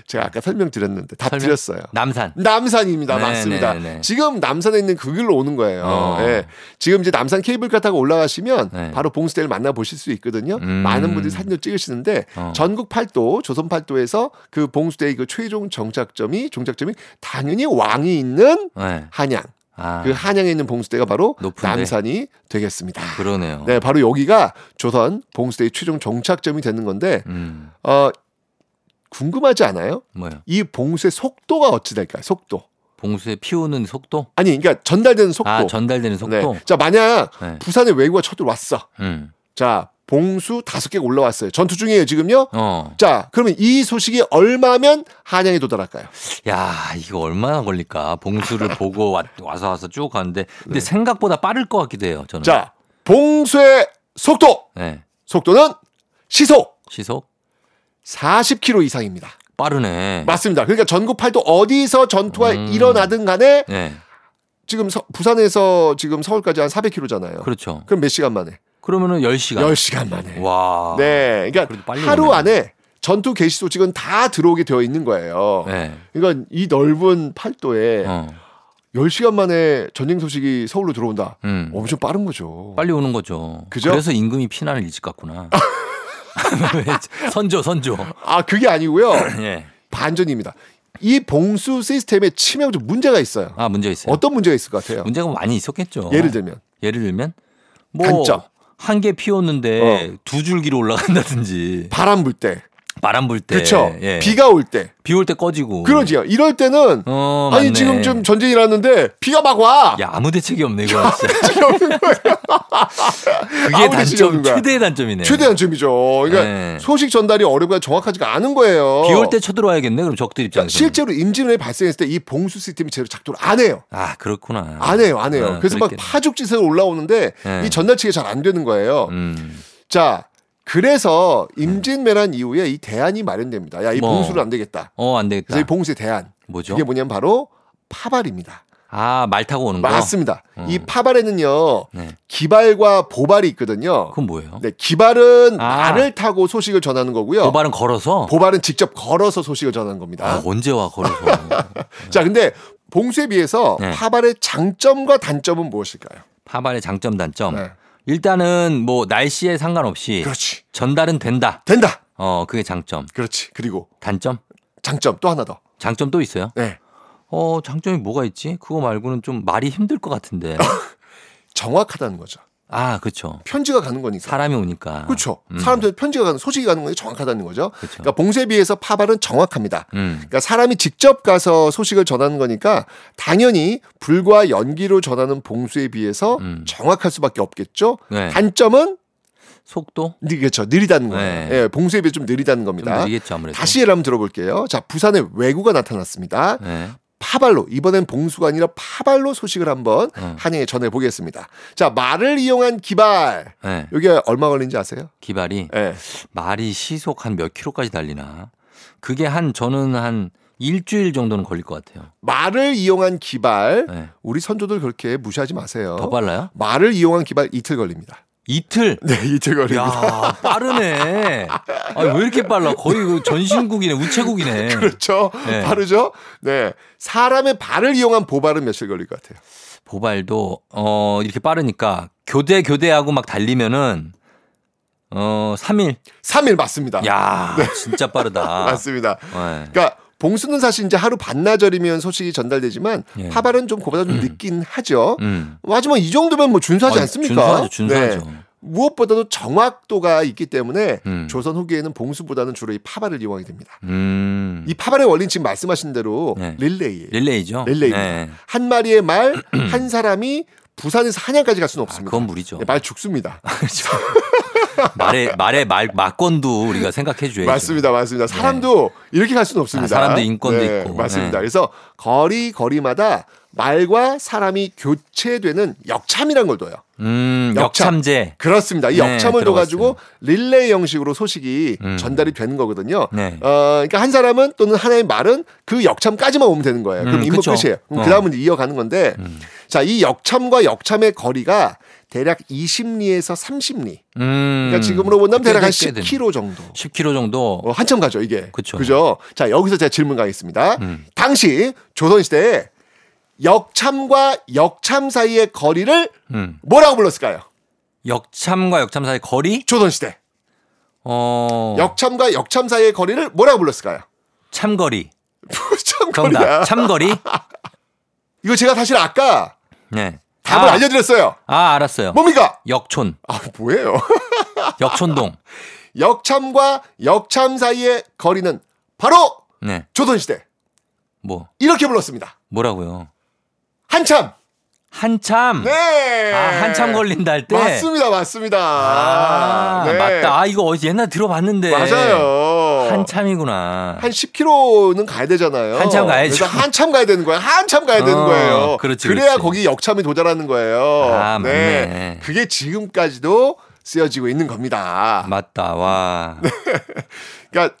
제가 아까 설명드렸는데 답 설명? 드렸어요. 남산. 남산입니다. 네, 맞습니다. 네, 네. 지금 남산에 있는 그 길로 오는 거예요. 어. 예. 지금 이제 남산 케이블카 타고 올라가시면 네. 바로 봉수대를 만나 보실 수 있거든요. 음. 많은 분들이 사진을 찍으시는데 어. 전국 팔도, 조선 팔도에서 그 봉수대의 그 최종 정착점이 종착점이 당연히 왕이 있는 네. 한양. 아, 그 한양에 있는 봉수대가 바로 높은데? 남산이 되겠습니다. 그러네요. 네, 바로 여기가 조선 봉수대의 최종 정착점이 되는 건데 음, 어 궁금하지 않아요? 뭐요? 이 봉수의 속도가 어찌 될까요? 속도. 봉수에 피우는 속도? 아니, 그러니까 전달되는 속도. 아, 전달되는 속도? 네. 자, 만약 네. 부산에 외구가 쳐들어왔어. 음. 자, 봉수 다섯 개가 올라왔어요. 전투 중이에요, 지금요? 어. 자, 그러면 이 소식이 얼마면 한양에 도달할까요? 야, 이거 얼마나 걸릴까? 봉수를 보고 와, 와서 와서 쭉 가는데. 근데 네. 생각보다 빠를 것 같기도 해요, 저는. 자, 봉수의 속도. 네. 속도는 시속 시속? 40km 이상입니다. 빠르네. 맞습니다. 그러니까 전국 팔도 어디서 전투가 음. 일어나든 간에 네. 지금 서- 부산에서 지금 서울까지 한 400km잖아요. 그렇죠. 그럼 몇 시간 만에? 그러면은 10시간. 10시간 만에. 와. 네. 그러니까 하루 오네. 안에 전투 개시 소식은 다 들어오게 되어 있는 거예요. 네. 그러니까 이 넓은 팔도에 어. 10시간 만에 전쟁 소식이 서울로 들어온다. 음. 엄청 빠른 거죠. 빨리 오는 거죠. 그죠? 그래서 임금이 피난을 일찍 갔구나. 왜? 선조, 선조. 아, 그게 아니고요. 예. 반전입니다. 이 봉수 시스템에 치명 적 문제가 있어요. 아, 문제 있어요. 어떤 문제가 있을 것 같아요? 문제가 많이 있었겠죠. 예를 들면 예를 들면 뭐 단점. 한 개 피웠는데 두 줄기로 올라간다든지 바람 불 때. 바람 불 때. 그렇죠. 예. 비가 올 때. 비 올 때 꺼지고. 그러지요. 이럴 때는 어, 아니 맞네. 지금 좀 전쟁이 났는데 비가 막 와. 야, 아무 대책이 없네, 이거 진짜. 지금 없는 거예요. 그게 대책이 단점. 최대의 단점이네. 최대 단점이죠. 그러니까 네. 소식 전달이 어렵고 정확하지가 않은 거예요. 비 올 때 쳐들어와야겠네, 그럼 적들 입장에서. 실제로 임진왜란이 발생했을 때 이 봉수 시스템이 제대로 작동을 안 해요. 아, 그렇구나. 안 해요, 안 해요. 어, 그래서 막 그랬겠네. 파죽지세가 올라오는데 네. 이 전달치기가 잘 안 되는 거예요. 음. 자, 그래서 임진왜란 이후에 이 대안이 마련됩니다. 야, 이 뭐. 봉수는 안 되겠다. 어, 안 되겠다. 그래서 이 봉수의 대안. 뭐죠? 이게 뭐냐면 바로 파발입니다. 아, 말 타고 오는 거? 맞습니다. 어. 이 파발에는요, 네. 기발과 보발이 있거든요. 그건 뭐예요? 네, 기발은 아. 말을 타고 소식을 전하는 거고요. 도발은 걸어서? 보발은 직접 걸어서 소식을 전하는 겁니다. 아, 언제 와, 걸어서. 자, 근데 봉수에 비해서 네. 파발의 장점과 단점은 무엇일까요? 파발의 장점, 단점. 네. 일단은 뭐 날씨에 상관없이 그렇지. 전달은 된다. 된다. 어, 그게 장점. 그렇지. 그리고 단점? 장점 또 하나 더. 장점 또 있어요? 네. 어, 장점이 뭐가 있지? 그거 말고는 좀 말이 힘들 것 같은데. 정확하다는 거죠. 아, 그렇죠. 편지가 가는 거니까. 사람이 오니까. 그렇죠. 음. 사람들 편지가 가는 소식이 가는 건 정확하다는 거죠. 그렇죠. 그러니까 봉쇄에 비해서 파발은 정확합니다. 음. 그러니까 사람이 직접 가서 소식을 전하는 거니까 당연히 불과 연기로 전하는 봉수에 비해서 음. 정확할 수밖에 없겠죠. 네. 단점은 속도? 느- 그렇죠. 느리다는 거예요. 네. 예, 봉수에 비해 좀 느리다는 좀 겁니다. 느리겠죠, 아무래도. 다시 예를 한번 들어볼게요. 자, 부산에 왜구가 나타났습니다. 네. 파발로 이번엔 봉수가 아니라 파발로 소식을 한번 어. 한해 전해 보겠습니다. 자 말을 이용한 기발 네. 이게 얼마 걸린지 아세요? 기발이 네. 말이 시속 한 몇 킬로까지 달리나? 그게 한 저는 한 일주일 정도는 걸릴 것 같아요. 말을 이용한 기발 네. 우리 선조들 그렇게 무시하지 마세요. 더 빨라요? 말을 이용한 기발 이틀 걸립니다. 이틀? 네, 이틀 걸립니다. 야, 빠르네. 아, 왜 이렇게 빨라? 거의 그 전신국이네, 우체국이네. 그렇죠. 네. 바르죠? 네. 사람의 발을 이용한 보발은 며칠 걸릴 것 같아요? 보발도 어 이렇게 빠르니까 교대 교대하고 막 달리면은 어 3일. 3일 맞습니다. 야, 진짜 빠르다. 맞습니다. 네. 그러니까 봉수는 사실 이제 하루 반나절이면 소식이 전달되지만 예. 파발은 좀 그보다 좀 늦긴 하죠. 음. 하지만 이 정도면 뭐 준수하지 어, 않습니까? 준수하죠, 준수하죠. 네. 무엇보다도 정확도가 있기 때문에 음. 조선 후기에는 봉수보다는 주로 이 파발을 이용하게 됩니다. 음. 이 파발의 원리는 지금 말씀하신 대로 네. 릴레이예요. 릴레이죠. 릴레이입니다. 네. 한 마리의 말 한 사람이 부산에서 한양까지 갈 수는 없습니다. 아, 그건 무리죠. 네, 말 죽습니다. 말에 말에 말 막건도 우리가 생각해 줘야죠. 맞습니다, 맞습니다. 사람도 이렇게 갈 수는 없습니다. 아, 사람도 인권도 있고. 맞습니다. 네. 그래서 거리 거리마다 말과 사람이 교체되는 역참이라는 걸 둬요. 음, 역참. 역참제. 그렇습니다. 이 네, 역참을. 둬가지고 릴레이 형식으로 소식이 음. 전달이 되는 거거든요. 네. 어, 그러니까 한 사람은 또는 하나의 말은 그 역참까지만 오면 되는 거예요. 그럼 음, 임무 그쵸. 끝이에요. 그럼 어. 음. 그 다음은 이어가는 건데, 자, 이 역참과 역참의 거리가 대략 20리에서 30리. 음. 그러니까 지금으로 본다면 대략 한꽤 되네. 10km 정도. 10km 정도. 어, 한참 가죠, 이게. 그죠? 자, 여기서 제가 질문 가겠습니다. 음. 당시 조선시대에 역참과 역참 사이의 거리를 음. 뭐라고 불렀을까요? 역참과 역참 사이 거리? 조선시대. 어. 역참과 역참 사이의 거리를 뭐라고 불렀을까요? 참거리. 참거리야. 정답. 참거리? 이거 제가 사실 아까 네. 답을 아. 알려드렸어요. 아, 알았어요. 뭡니까? 역촌. 아, 뭐예요? 역촌동. 역참과 역참 사이의 거리는 바로 네. 조선시대. 뭐 이렇게 불렀습니다. 뭐라고요? 한참. 한참. 네. 아, 한참 걸린다 할 때. 맞습니다, 맞습니다. 아, 네. 맞다. 아, 이거 어디 옛날 들어봤는데. 맞아요. 한참이구나. 한 10km는 가야 되잖아요. 한참 가야죠. 그래서 한참 가야 되는 거예요. 한참 가야 되는 어, 거예요. 그렇지, 래야 그렇지. 거기 역참이 도달하는 거예요. 아, 맞네. 그게 지금까지도 쓰여지고 있는 겁니다. 맞다. 와. 그러니까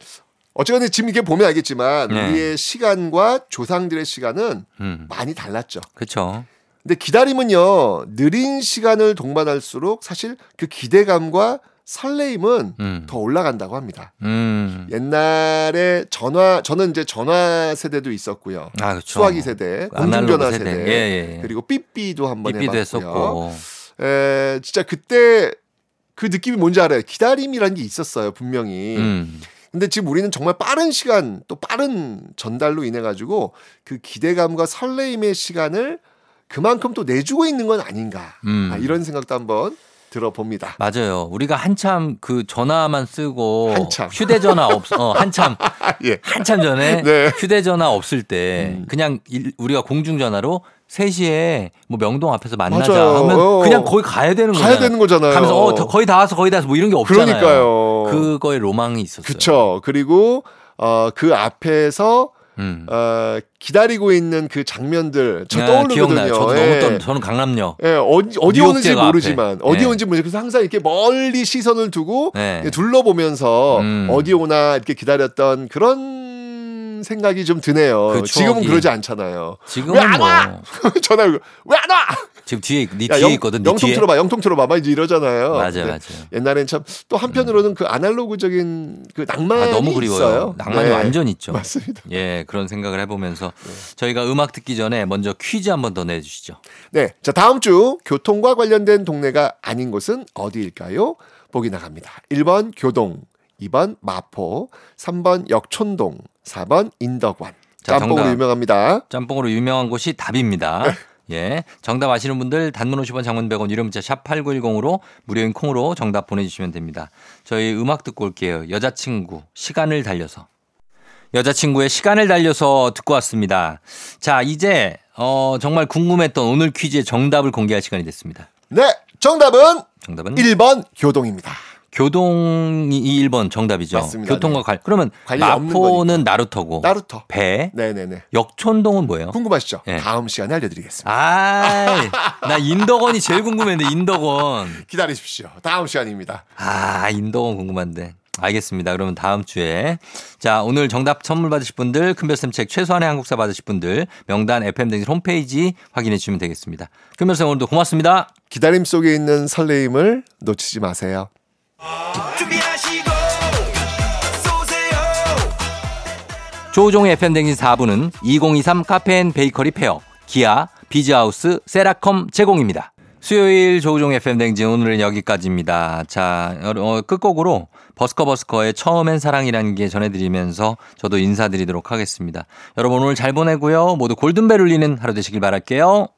어쨌거나 지금 이렇게 보면 알겠지만 네. 우리의 시간과 조상들의 시간은 음. 많이 달랐죠. 그렇죠. 근데 기다림은요 느린 시간을 동반할수록 사실 그 기대감과 설레임은 음. 더 올라간다고 합니다. 음. 옛날에 전화 저는 이제 전화 세대도 있었고요. 아, 그렇죠. 수화기 세대, 그 공중전화 세대, 세대. 예, 예. 그리고 삐삐도 한번 삐삐도 해봤고요. 했었고. 에, 진짜 그때 그 느낌이 뭔지 알아요. 기다림이라는 게 있었어요, 분명히. 음. 근데 지금 우리는 정말 빠른 시간 또 빠른 전달로 인해 가지고 그 기대감과 설레임의 시간을 그만큼 또 내주고 있는 건 아닌가 음. 아, 이런 생각도 한번 들어봅니다. 맞아요. 우리가 한참 그 전화만 쓰고 한참. 휴대전화 없 어, 한참 예. 한참 전에 네. 휴대전화 없을 때 그냥 일- 우리가 공중전화로 3시에 뭐 명동 앞에서 만나자 맞아요. 하면 어. 그냥 거기 가야 되는 가야 거잖아요. 되는 거잖아요. 가면서 어 더- 거의 다 왔어 거의 다 왔어 뭐 이런 게 없잖아요. 그러니까요. 그거에 로망이 있었어요. 그렇죠. 그리고 어, 그 앞에서 음. 어, 기다리고 있는 그 장면들 저 아, 떠오르거든요. 기억나요. 저도 예. 너무 떠 저는 강남역. 예, 어디, 어디 뉴욕 오는지 모르지만 앞에. 어디 네. 오는지 모르지만 그래서 항상 이렇게 멀리 시선을 두고 네. 둘러보면서 음. 어디 오나 이렇게 기다렸던 그런 생각이 좀 드네요. 그 지금은 추억이. 그러지 않잖아요. 지금은 왜안뭐 와? 전화 왜안 와? 지금 뒤에 네 야, 뒤에 영- 있거든. 네 영통 뒤에. 틀어봐, 영통 틀어봐, 막 이제 이러잖아요. 맞아요, 근데 맞아요. 옛날엔 참 또 한편으로는 그 아날로그적인 그 낭만이 아, 너무 그리워요. 있어요. 낭만이 네. 완전 있죠. 맞습니다. 예, 그런 생각을 해보면서 저희가 음악 듣기 전에 먼저 퀴즈 한번 더 내주시죠. 네, 자 다음 주 교통과 관련된 동네가 아닌 곳은 어디일까요? 보기 나갑니다. 1번 교동, 2번 마포, 3번 역촌동, 4번 인덕원. 자, 짬뽕으로 정답. 유명합니다. 짬뽕으로 유명한 곳이 답입니다. 예. 정답 아시는 분들 단문 50원 장문 100원 유료 문자 샵 8910으로 무료인 콩으로 정답 보내주시면 됩니다. 저희 음악 듣고 올게요. 여자친구 시간을 달려서. 여자친구의 시간을 달려서 듣고 왔습니다. 자, 이제 어, 정말 궁금했던 오늘 퀴즈의 정답을 공개할 시간이 됐습니다. 네, 정답은 정답은 1번 교동입니다. 교동이 1번 정답이죠. 맞습니다. 교통과 관 그러면 마포는 나루터고 나루터. 배 네네네. 역촌동은 뭐예요? 궁금하시죠? 예. 다음 시간에 알려드리겠습니다. 아, 나 인덕원이 제일 궁금했는데 인덕원. 기다리십시오. 다음 시간입니다. 아, 인덕원 궁금한데. 알겠습니다. 그러면 다음 주에 자 오늘 정답 선물 받으실 분들 큰별쌤 책 최소한의 한국사 받으실 분들 명단 FM 댕진 홈페이지 확인해 주시면 되겠습니다. 큰별쌤 오늘도 고맙습니다. 기다림 속에 있는 설레임을 놓치지 마세요. 조우종의 FM 댕진 4부는 2023 카페인 베이커리 페어, 기아, 비즈하우스, 세라컴 제공입니다. 수요일 조종 FM 댕진 오늘은 여기까지입니다. 자, 어, 끝곡으로 버스커 버스커의 처음엔 사랑이라는 게 전해드리면서 저도 인사드리도록 하겠습니다. 여러분 오늘 잘 보내고요. 모두 골든벨 울리는 하루 되시길 바랄게요.